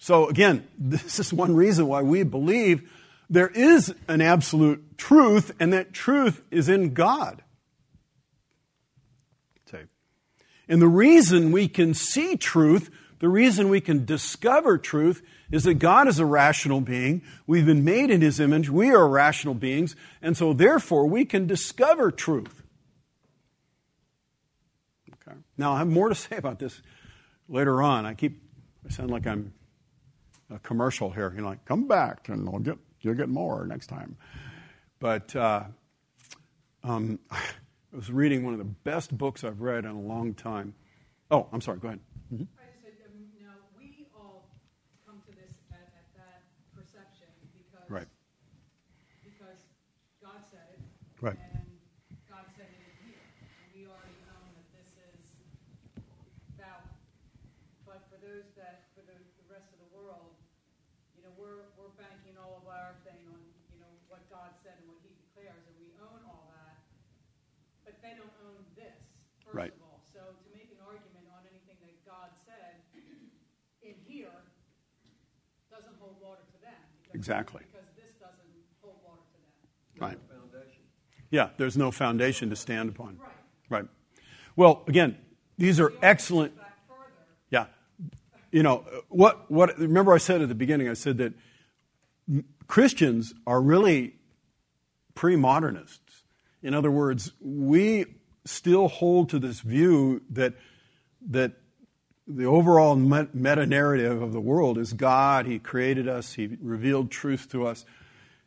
So, again, this is one reason why we believe there is an absolute truth, and that truth is in God. And the reason we can see truth, the reason we can discover truth, is that God is a rational being. We've been made in His image. We are rational beings. And so, therefore, we can discover truth. Okay. Now, I have more to say about this later on. I keep, I sound like I'm a commercial here. You know, like, come back and we'll get, you'll get more next time. But uh, um, I was reading one of the best books I've read in a long time. Oh, I'm sorry, go ahead. Mm-hmm. I said, um, now we all come to this at, at that perception because, right. because God said it. Right. And God said it here. And we already know that this is valid. But for those that, for the, the rest of the world, you know, we're, we're banking all of our thing on, you know, what God said and what He declares, and we own all that. But they don't own this, first Right. of all. So to make an argument on anything that God said in here doesn't hold water to them. because- Exactly. Because this doesn't hold water to them. Right. Yeah, there's no foundation to stand upon. Right. Right. Well, again, these are excellent. Yeah. You know, what, what, remember I said at the beginning, I said that Christians are really pre modernists. In other words, we still hold to this view that, that the overall meta narrative of the world is God. He created us, He revealed truth to us,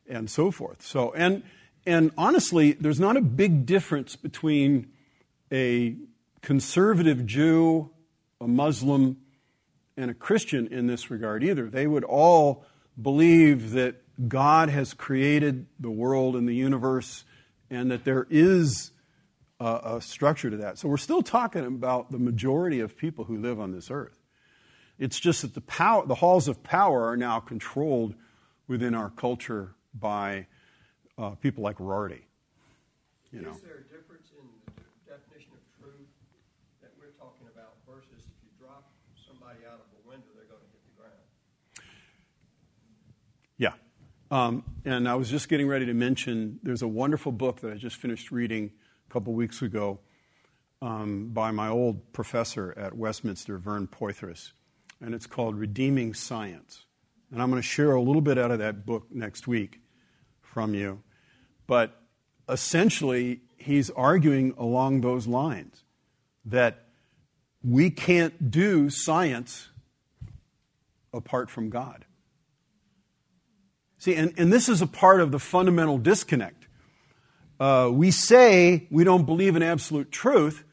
and so forth. So, and, and honestly, there's not a big difference between a conservative Jew, a Muslim, and a Christian in this regard either. They would all believe that God has created the world and the universe and that there is a, a, structure to that. So we're still talking about the majority of people who live on this earth. It's just that the, power, the halls of power are now controlled within our culture by uh, people like Rorty. You know. Is there a difference in the definition of truth that we're talking about versus if you drop somebody out of a window, they're going to hit the ground? Yeah. Um, and I was just getting ready to mention there's a wonderful book that I just finished reading couple weeks ago um, by my old professor at Westminster, Vern Poythress, and it's called Redeeming Science. And I'm going to share a little bit out of that book next week from you. But essentially, he's arguing along those lines that we can't do science apart from God. See, and, and this is a part of the fundamental disconnect. Uh, we say we don't believe in absolute truth,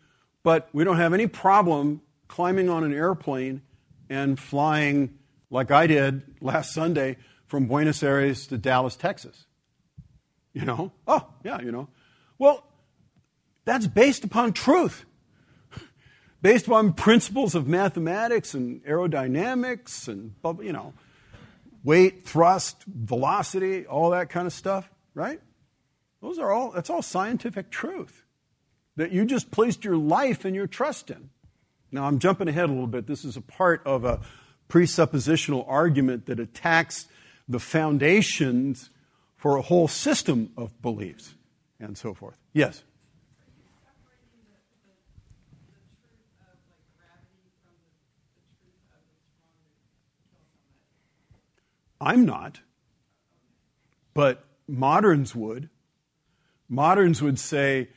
but we don't have any problem climbing on an airplane and flying, like I did last Sunday, from Buenos Aires to Dallas, Texas. You know? Oh, yeah, you know. Well, that's based upon truth, based upon principles of mathematics and aerodynamics and, you know, weight, thrust, velocity, all that kind of stuff, right? Those are all, that's all scientific truth that you just placed your life and your trust in. Now, I'm jumping ahead a little bit. This is a part of a presuppositional argument that attacks the foundations for a whole system of beliefs and so forth. Yes? I'm not, but moderns would. Moderns would say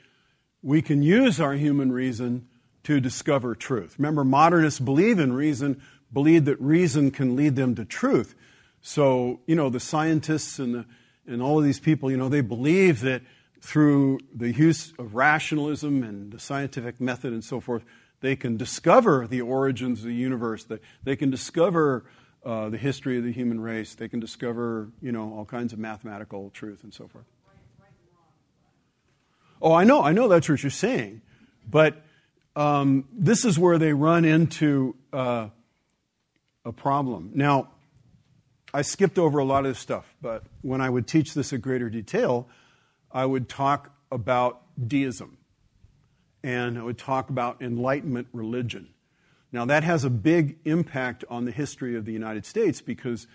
we can use our human reason to discover truth. Remember, modernists believe in reason, believe that reason can lead them to truth. So, you know, the scientists and, the, and all of these people, you know, they believe that through the use of rationalism and the scientific method and so forth, they can discover the origins of the universe, that they can discover uh, the history of the human race. They can discover, you know, all kinds of mathematical truth and so forth. Oh, I know, I know that's what you're saying, but um, this is where they run into uh, a problem. Now, I skipped over a lot of this stuff, but when I would teach this in greater detail, I would talk about deism and I would talk about Enlightenment religion. Now, that has a big impact on the history of the United States because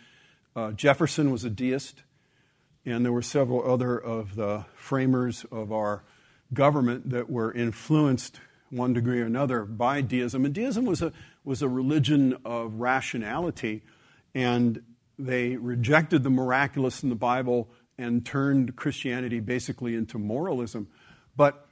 uh, Jefferson was a deist, and there were several other of the framers of our government that were influenced one degree or another by deism. And deism was a, was a religion of rationality, and they rejected the miraculous in the Bible and turned Christianity basically into moralism. But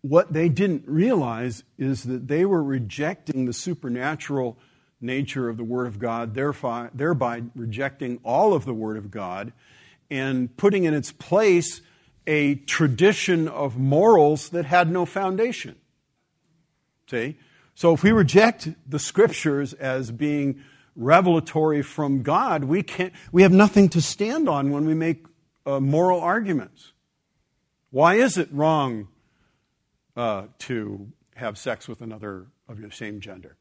what they didn't realize is that they were rejecting the supernatural nature of the Word of God, thereby, thereby rejecting all of the Word of God and putting in its place a tradition of morals that had no foundation. See? So if we reject the scriptures as being revelatory from God, we can't we have nothing to stand on when we make uh, moral arguments. Why is it wrong uh, to have sex with another of your same gender?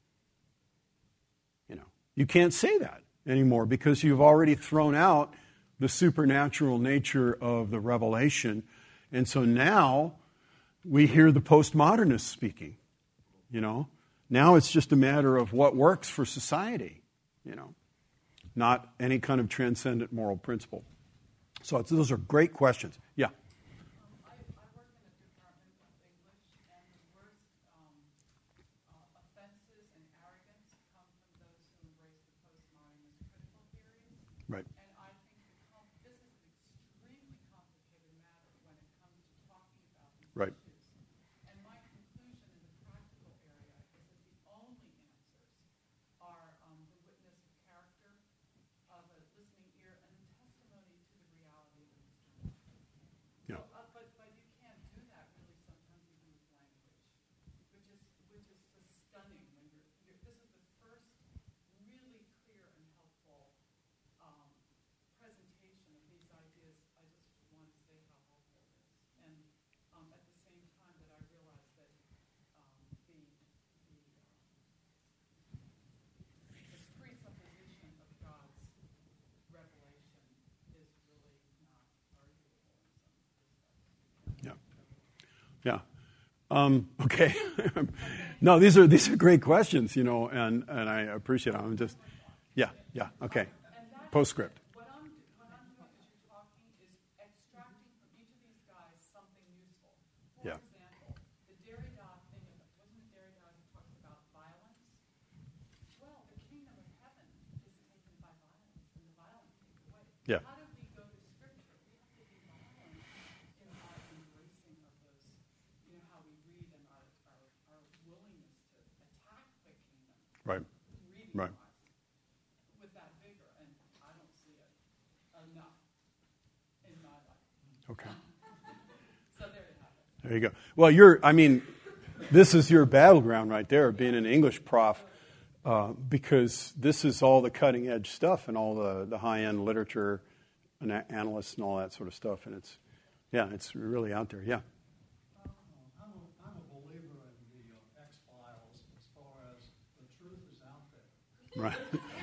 You know, you can't say that anymore because you've already thrown out the supernatural nature of the revelation. And so now we hear the postmodernists speaking, you know. Now it's just a matter of what works for society, you know, not any kind of transcendent moral principle. So those are great questions. Yeah. Yeah. Um, okay. no, these are these are great questions, you know, and, and I appreciate them. I'm just, yeah, yeah, okay. Postscript. What I'm, what I'm doing as you're talking is extracting from each of these guys something useful. For Yeah. example, the Derrida thing, wasn't it Derrida who talks about violence? Well, the kingdom of heaven is taken by violence, and the violent take away. Yeah. How do we go to scripture? We have to be violent in our embracing of those, you know, how we read and our, our, our willingness to attack the kingdom Right. reading Right. with that vigor, and I don't see it enough in my life. Okay. So there you have it. There you go. Well, you're, I mean, this is your battleground right there, being an English prof, uh, because this is all the cutting edge stuff and all the, the high end literature and analysts and all that sort of stuff. And it's, yeah, it's really out there. Yeah. I'm a, I'm a believer in the uh, X Files as far as the truth is out there. Right.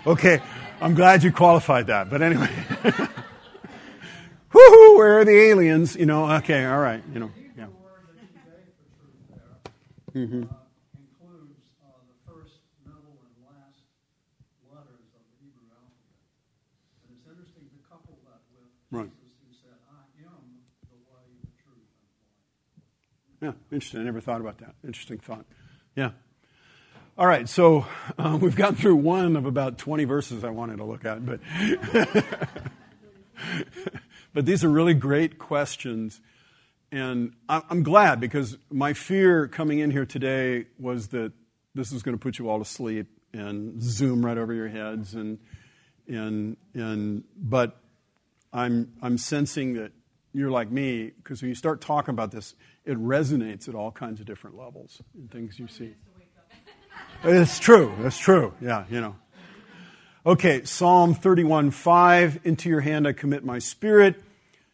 Okay. I'm glad you qualified that. But anyway. Woohoo, where are the aliens? You know, okay, all right. You know, yeah. The word that you gave for truth there Mm-hmm. includes the first, middle, and last letters of the Hebrew alphabet. And it's interesting to couple that with Right. Jesus who said, I am the way, the truth, and the life. Yeah, interesting. I never thought about that. Interesting thought. Yeah. All right, so uh, we've gotten through one of about 20 verses I wanted to look at, but but these are really great questions, and I'm glad because my fear coming in here today was that this was going to put you all to sleep and zoom right over your heads, and and and but I'm I'm sensing that you're like me because when you start talking about this, it resonates at all kinds of different levels and things you see. It's true. That's true. Yeah, you know. Okay, Psalm 31 5. Into your hand I commit my spirit.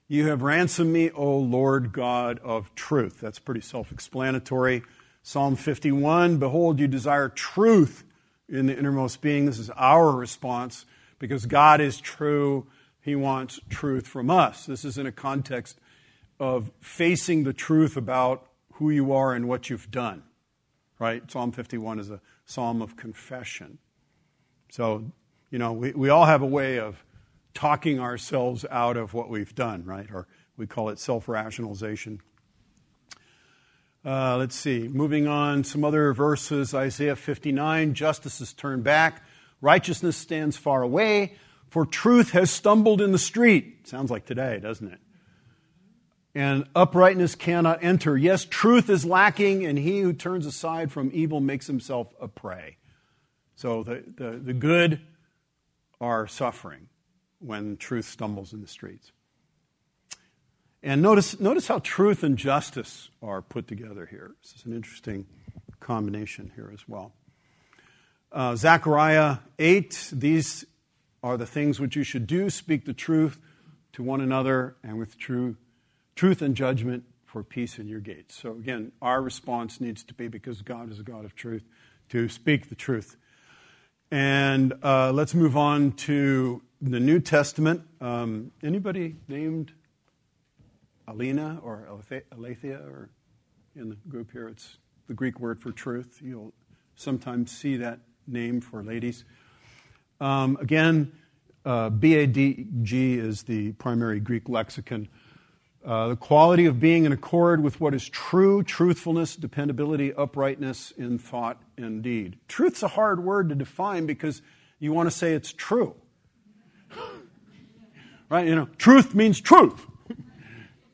You have ransomed me, O Lord God of truth. That's pretty self explanatory. Psalm 51 Behold, you desire truth in the innermost being. This is our response Because God is true, He wants truth from us. This is in a context of facing the truth about who you are and what you've done. Right? Psalm 51 is a psalm of confession. So, you know, we, we all have a way of talking ourselves out of what we've done, right? Or we call it self rationalization. Uh, let's see. Moving on, some other verses Isaiah 59 justice is turned back, righteousness stands far away, for truth has stumbled in the street. Sounds like today, doesn't it? And uprightness cannot enter. Yes, truth is lacking, and he who turns aside from evil makes himself a prey. So the, the, the good are suffering when truth stumbles in the streets. And notice, notice how truth and justice are put together here. This is an interesting combination here as well. Uh, Zechariah 8, these are the things which you should do speak the truth to one another and with true, truth and judgment for peace in your gates. So, again, our response needs to be because God is a God of truth to speak the truth. And uh, let's move on to the New Testament. Um, anybody named Alina or Aletheia or in the group here, it's the Greek word for truth. You'll sometimes see that name for ladies. Um, again, uh, BADG is the primary Greek lexicon. Uh, the quality of being in accord with what is true, truthfulness, dependability, uprightness in thought and deed. Truth's a hard word to define because you want to say it's true. right? You know, truth means truth.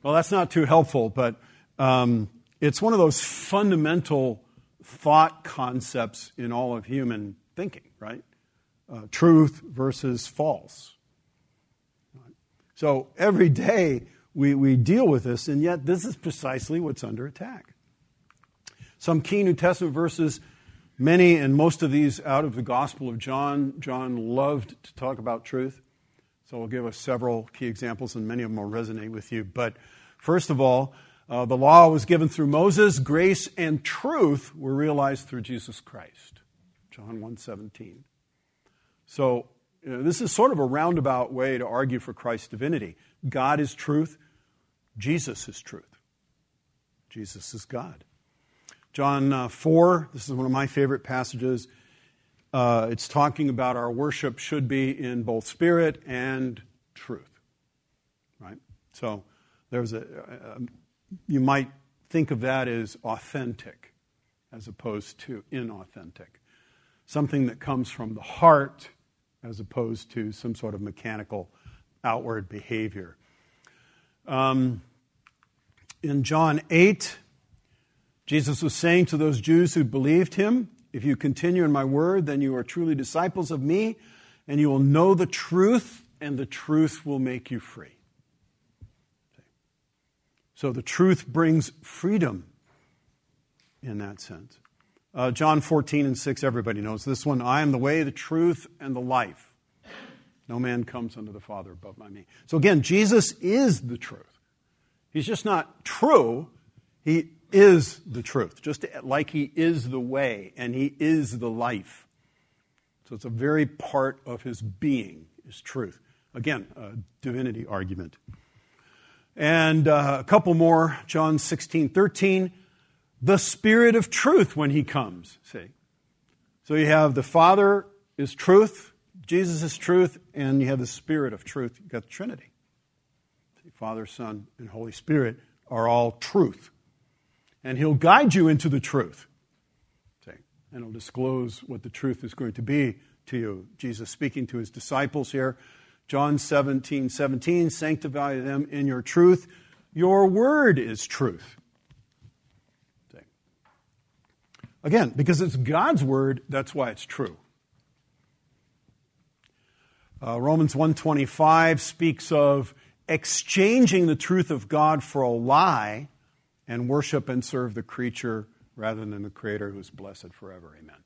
Well, that's not too helpful, but um, it's one of those fundamental thought concepts in all of human thinking, right? Uh, truth versus false. So every day we, we deal with this, and yet this is precisely what's under attack. Some key New Testament verses, many and most of these out of the Gospel of John. John loved to talk about truth. So I'll give us several key examples, and many of them will resonate with you. But First of all, uh, the law was given through Moses, grace and truth were realized through Jesus Christ. John 1:17. So, you know, this is sort of a roundabout way to argue for Christ's divinity. God is truth, Jesus is truth. Jesus is God. John uh, 4, this is one of my favorite passages. Uh, it's talking about our worship should be in both spirit and truth. Right? So, there's a, a, you might think of that as authentic as opposed to inauthentic. Something that comes from the heart as opposed to some sort of mechanical outward behavior. Um, in John 8, Jesus was saying to those Jews who believed him, If you continue in my word, then you are truly disciples of me, and you will know the truth, and the truth will make you free. So the truth brings freedom in that sense. Uh, John 14 and 6, everybody knows this one. I am the way, the truth, and the life. No man comes unto the Father but by me. So again, Jesus is the truth. He's just not true, he is the truth, just like he is the way and he is the life. So it's a very part of his being, is truth. Again, a divinity argument. And uh, a couple more, John 16, 13. The Spirit of truth when He comes, see. So you have the Father is truth, Jesus is truth, and you have the Spirit of truth. You've got the Trinity. Father, Son, and Holy Spirit are all truth. And He'll guide you into the truth. And He'll disclose what the truth is going to be to you. Jesus speaking to His disciples here. John 17, 17, sanctify them in your truth. Your word is truth. Again, because it's God's word, that's why it's true. Uh, Romans 125 speaks of exchanging the truth of God for a lie and worship and serve the creature rather than the creator who's blessed forever. Amen.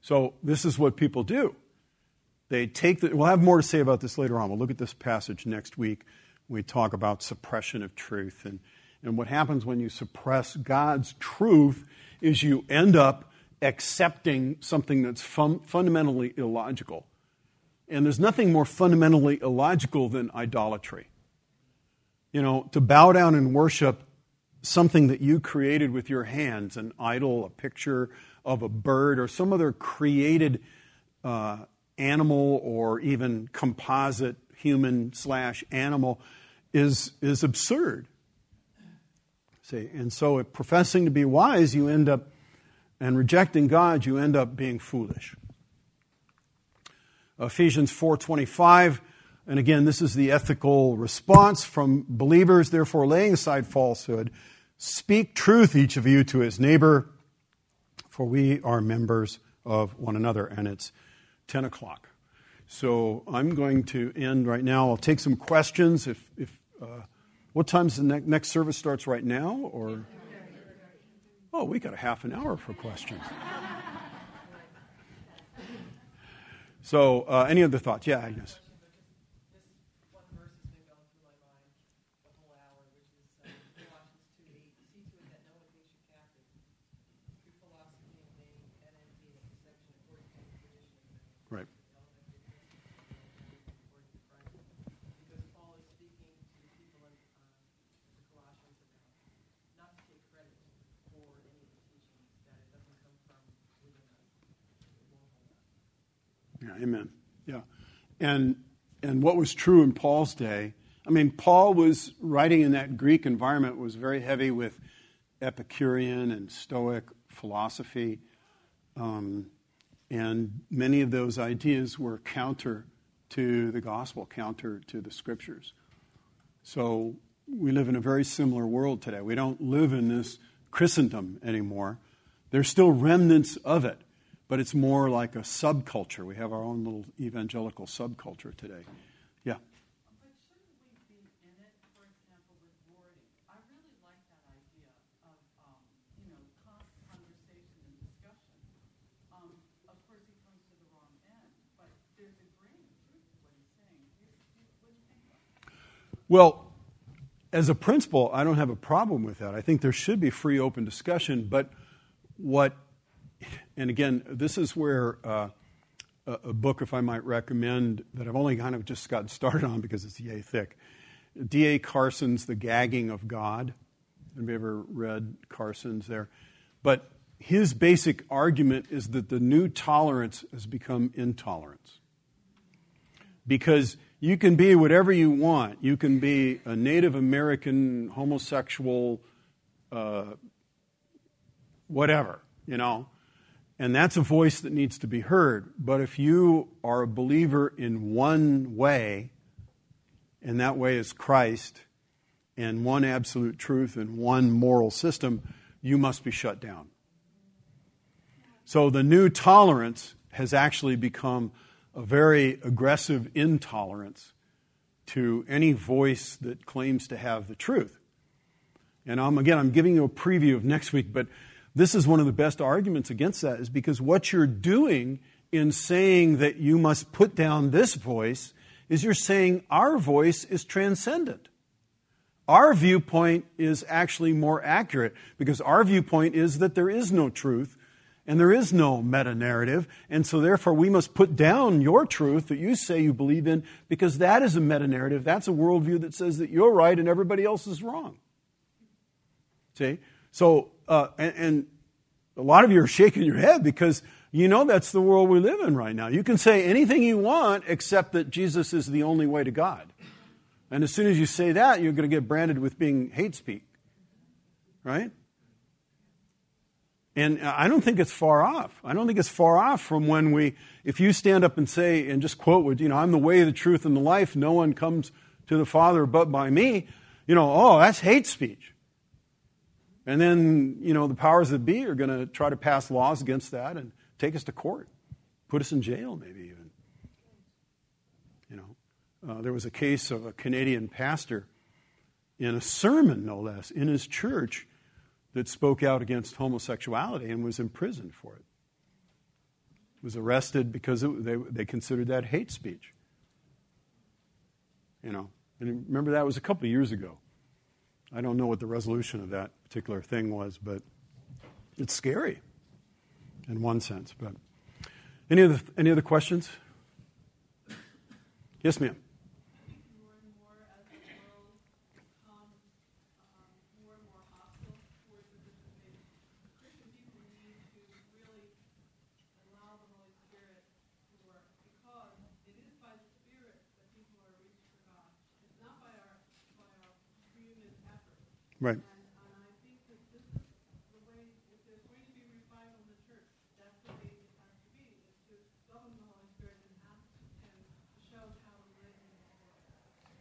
So this is what people do. They take the, we'll have more to say about this later on. We'll look at this passage next week we talk about suppression of truth. And, and what happens when you suppress God's truth is you end up accepting something that's fun, fundamentally illogical. And there's nothing more fundamentally illogical than idolatry. You know, to bow down and worship something that you created with your hands, an idol, a picture of a bird, or some other created uh, animal or even composite human slash animal, is, is absurd. See, and so if professing to be wise, you end up, and rejecting God, you end up being foolish. Ephesians 4:25 and again this is the ethical response from believers. Therefore laying aside falsehood speak truth each of you to his neighbor for we are members of one another. And it's 10 o'clock. So i'm going to end right now. I'll take some questions. If, if uh, what time's the ne- next service starts right now or? Oh we got a half an hour for questions So, uh, any other thoughts? Yeah, Agnes. This one verse has been going through my mind the whole hour, which is uh, Colossians 2 8. See to it that no one takes you captive through philosophy and vain NNT and deception according to the tradition of men. Right. Because Paul is speaking to the people in uh, the Colossians about not to take credit for any of the teachings, that it doesn't come from within us. It won't hold up. Yeah, amen. Yeah. And and what was true in Paul's day, I mean, Paul was writing in that Greek environment was very heavy with Epicurean and Stoic philosophy. Um, and many of those ideas were counter to the gospel, counter to the scriptures. So we live in a very similar world today. We don't live in this Christendom anymore. There's still remnants of it, but it's more like a subculture. We have our own little evangelical subculture today. Yeah. But shouldn't we be in it, for example, with Rorty? I really like that idea of, um, you know, constant conversation and discussion. Um, of course, he comes to the wrong end, but there's a grain of truth to what he's saying. You, you, what do you think about that? Well, as a principle, I don't have a problem with that. I think there should be free, open discussion. But what, and again, this is where uh, a, book, if I might recommend, that I've only kind of just gotten started on because it's yay thick. D.A. Carson's The Gagging of God. Have you ever read Carson's there? But his basic argument is that the new tolerance has become intolerance because you can be whatever you want. You can be a Native American homosexual, uh, whatever, you know. And that's a voice that needs to be heard. But if you are a believer in one way, and that way is Christ, and one absolute truth and one moral system, you must be shut down. So the new tolerance has actually become a very aggressive intolerance to any voice that claims to have the truth. And I'm, again, I'm giving you a preview of next week, but this is one of the best arguments against that, is because what you're doing in saying that you must put down this voice is you're saying our voice is transcendent. Our viewpoint is actually more accurate because our viewpoint is that there is no truth and there is no meta narrative. And so, therefore, we must put down your truth that you say you believe in because that is a meta narrative. That's a worldview that says that you're right and everybody else is wrong. See? So, uh, and, and a lot of you are shaking your head because you know that's the world we live in right now. You can say anything you want except that Jesus is the only way to God. And as soon as you say that, you're going to get branded with being hate speak. Right? And I don't think it's far off. I don't think it's far off from when we, if you stand up and say, and just quote you know, I'm the way, the truth, and the life, no one comes to the Father but by me, you know, oh, that's hate speech. And then, you know, the powers that be are going to try to pass laws against that and take us to court, put us in jail, maybe even. You know, uh, there was a case of a Canadian pastor in a sermon, no less, in his church that spoke out against homosexuality and was imprisoned for it. Was arrested because it, they, they considered that hate speech. You know, and remember that was a couple of years ago. I don't know what the resolution of that particular thing was, but it's scary in one sense. But any other any other questions? Yes, ma'am. I think more and more as the world becomes um, more and more hostile towards the Christian faith, Christian people need to really allow the Holy Spirit to work because it is by the Spirit that people are reached for God. It's not by our by our human effort. Right. And, and I think that this is the way, if there's going to be revival in the church, that's the way it has to be, is to welcome the Holy Spirit and ask Him to show us how to live in this world.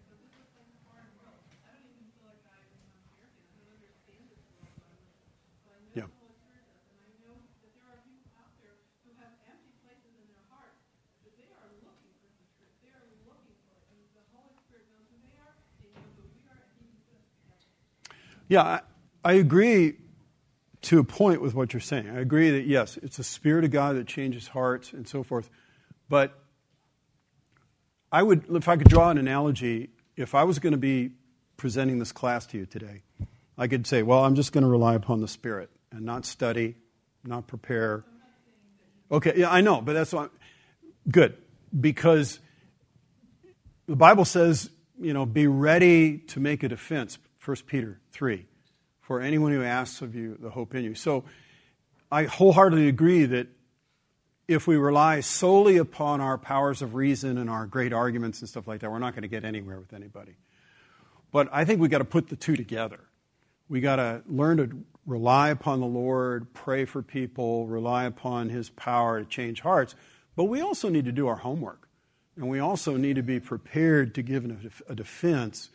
Because this is like a foreign world. I don't even feel like I, I'm American. I don't understand this world that I live in. But I know Yeah. the Holy Spirit does, and I know that there are people out there who have empty places in their heart, that they are looking for the truth. They are looking for it. And the Holy Spirit knows who they are, they know who we are, and He can put us together. Yeah, I, I agree to a point with what you're saying. I agree that, yes, it's the Spirit of God that changes hearts and so forth. But I would, if I could draw an analogy, if I was going to be presenting this class to you today, I could say, well, I'm just going to rely upon the Spirit and not study, not prepare. Okay, yeah, I know, but that's why. Good, because the Bible says, you know, be ready to make a defense. 1 Peter 3. For anyone who asks of you the hope in you. So I wholeheartedly agree that if we rely solely upon our powers of reason and our great arguments and stuff like that, we're not going to get anywhere with anybody. But I think we've got to put the two together. We've got to learn to rely upon the Lord, pray for people, rely upon His power to change hearts. But we also need to do our homework. And we also need to be prepared to give a defense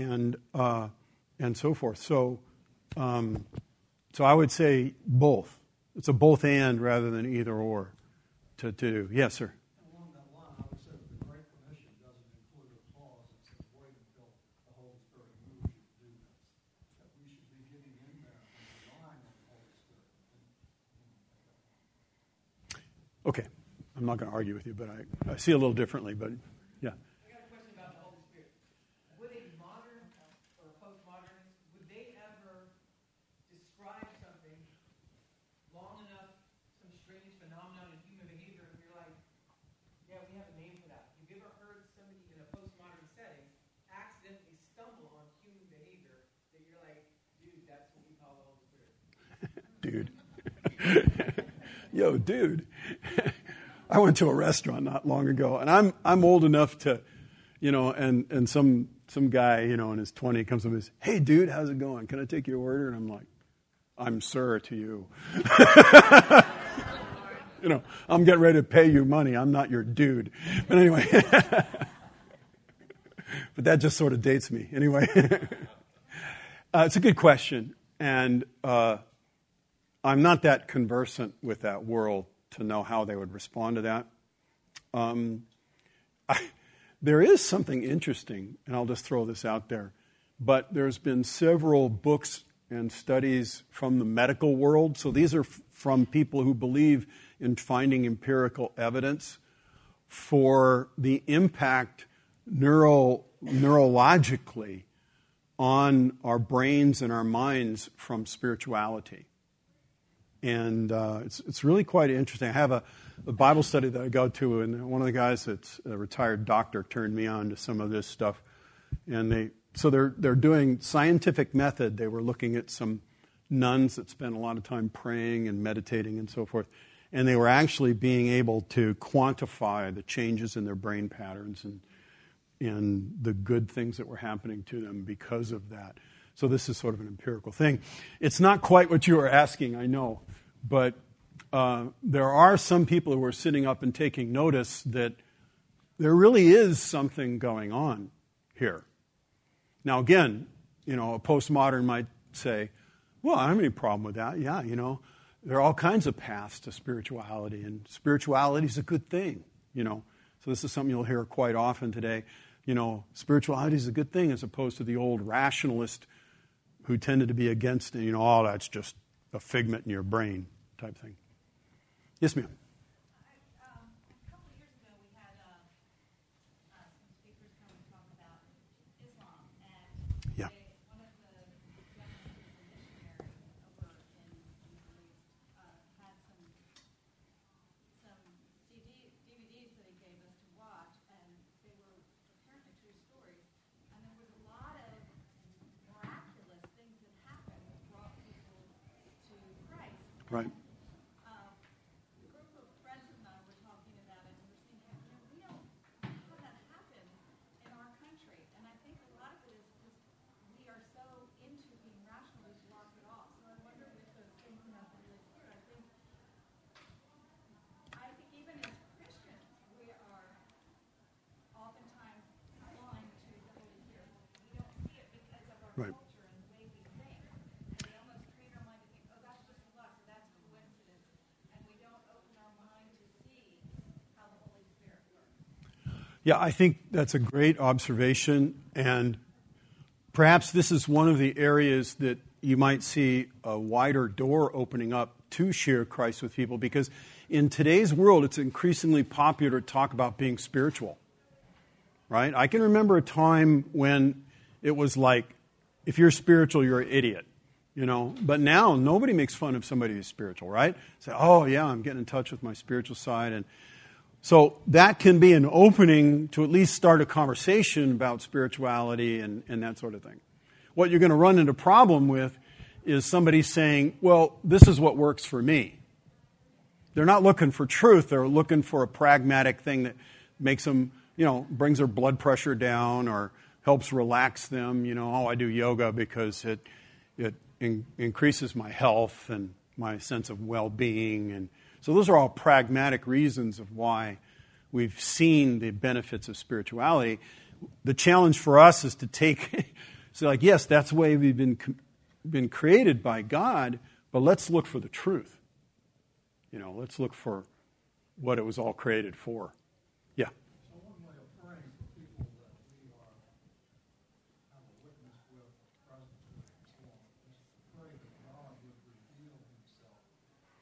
and, uh, and so forth. So, um, so I would say both. It's a both and rather than either or to, to do. Yes, sir. Along that line, I would say that the Great Commission doesn't include a clause that says wait until the Holy Spirit moves you to do this. That we should be getting in there and relying on the Holy Spirit. Okay. I'm not going to argue with you, but I, I see a little differently. But yeah. I got a question about the Holy Spirit. Would a modern or postmodernist, would they ever describe something long enough, some strange phenomenon in human behavior, and you're like, yeah, we have a name for that. Have you ever heard somebody in a postmodern setting accidentally stumble on human behavior that you're like, dude, that's what we call the Holy Spirit? dude. Yo, dude. I went to a restaurant not long ago, and I'm I'm old enough to, you know, and and some some guy, you know, in his 20 comes up and says, "Hey, dude, how's it going? Can I take your order?" And I'm like, "I'm sir to you." you know, I'm getting ready to pay you money. I'm not your dude. But anyway, but that just sort of dates me. Anyway, uh, it's a good question, and. Uh, I'm not that conversant with that world to know how they would respond to that. Um, I, there is something interesting, and I'll just throw this out there, but there's been several books and studies from the medical world. So these are f- from people who believe in finding empirical evidence for the impact neuro, neurologically on our brains and our minds from spirituality and uh, it's, it's really quite interesting. I have a, a, Bible study that I go to, and one of the guys that's a retired doctor turned me on to some of this stuff. And they, so they're, they're doing scientific method. They were looking at some nuns that spent a lot of time praying and meditating and so forth. And they were actually being able to quantify the changes in their brain patterns and, and the good things that were happening to them because of that. So this is sort of an empirical thing. It's not quite what you were asking, I know, but uh, there are some people who are sitting up and taking notice that there really is something going on here. Now, again, you know, a postmodern might say, well, I don't have any problem with that. Yeah, you know, there are all kinds of paths to spirituality, and spirituality is a good thing, you know. So this is something you'll hear quite often today. You know, spirituality is a good thing as opposed to the old rationalist who tended to be against, you know, oh, that's just a figment in your brain type thing. Yes, ma'am. Um, a couple of years ago, we had uh, uh, some speakers come and talk about Islam, and Yeah. they, one of the gentlemen who's a missionary over in, in the Middle East uh, had some some CD, DVDs that he gave us to watch, and they Right. um, a group of friends and I were talking about it, and we're thinking, you know, we don't have that happen in our country. And I think a lot of it is because we are so into being rational, we block it off. So I wonder with those things about the Holy Spirit, I think, I think even as Christians, we are oftentimes blind to the Holy Spirit. We don't see it because of our Right. culture and the way we think. And we almost train our mind to think, oh, that's just luck, or that's coincidence. And we don't open our mind to see how the Holy Spirit works. Yeah, I think that's a great observation. And perhaps this is one of the areas that you might see a wider door opening up to share Christ with people because in today's world, it's increasingly popular to talk about being spiritual. Right? I can remember a time when it was like, if you're spiritual, you're an idiot. You know, but now nobody makes fun of somebody who's spiritual, right? Say, oh yeah, I'm getting in touch with my spiritual side, and so that can be an opening to at least start a conversation about spirituality and, and that sort of thing. What you're going to run into problem with is somebody saying, well, this is what works for me. They're not looking for truth, they're looking for a pragmatic thing that makes them, you know, brings their blood pressure down or helps relax them. You know, oh, I do yoga because it, it in, increases my health and my sense of well being. And so those are all pragmatic reasons of why we've seen the benefits of spirituality. The challenge for us is to take, so like, yes, that's the way we've been, been created by God, but let's look for the truth. You know, let's look for what it was all created for. Yeah. So one way of praying for people that we are, have a witness with, present with, and so on, is to pray that God would reveal himself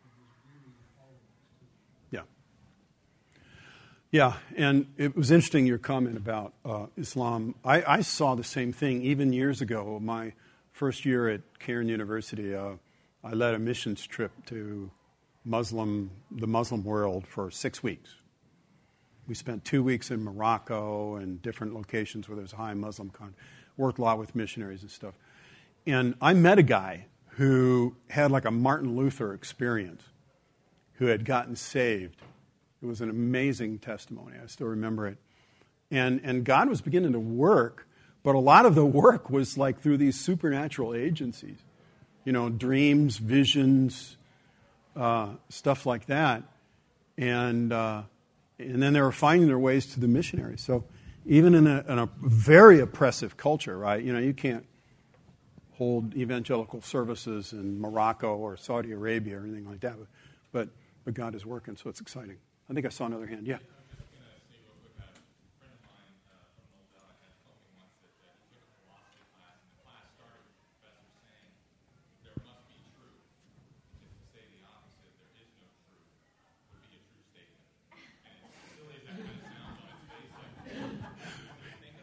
in his beauty and holiness to them. Yeah. Yeah, and it was interesting your comment about uh, Islam. I, I saw the same thing even years ago. My first year at Cairn University, uh, I led a missions trip to Muslim, the Muslim world for six weeks. We spent two weeks in Morocco and different locations where there's high Muslim con. Worked a lot with missionaries and stuff. And I met a guy who had like a Martin Luther experience, who had gotten saved. It was an amazing testimony. I still remember it. And, and God was beginning to work, but a lot of the work was like through these supernatural agencies, you know, dreams, visions, uh, stuff like that. And, uh, and then they were finding their ways to the missionaries. So even in a, in a very oppressive culture, right? You know, you can't hold evangelical services in Morocco or Saudi Arabia or anything like that. But, but, but God is working, so it's exciting. I think I saw another hand. Yeah.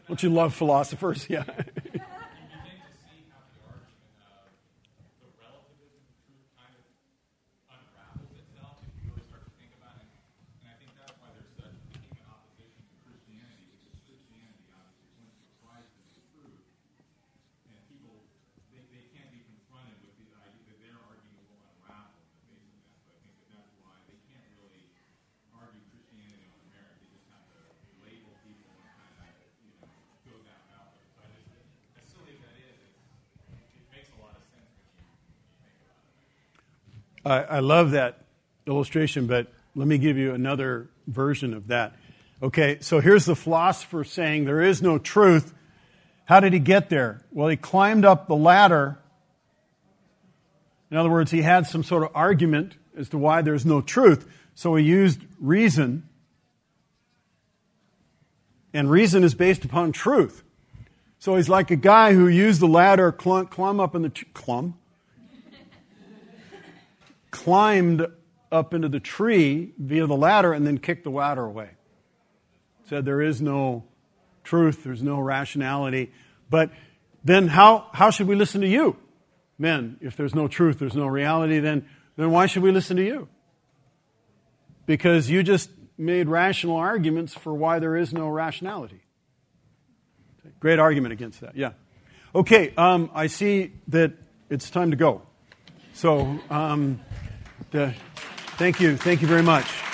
Don't you love philosophers? Yeah. I, I love that illustration, but let me give you another version of that. Okay, so here's the philosopher saying there is no truth. How did he get there? Well, he climbed up the ladder. In other words, he had some sort of argument as to why there's no truth. So he used reason. And reason is based upon truth. So he's like a guy who used the ladder, clumb up in the, clumb, climbed up into the tree via the ladder and then kicked the ladder away. Said there is no truth, there's no rationality. But then how, how should we listen to you? Men, if there's no truth, there's no reality, then, then why should we listen to you? Because you just made rational arguments for why there is no rationality. Great argument against that, yeah. Okay, um, I see that it's time to go. So, um, Uh, thank you. Thank you very much.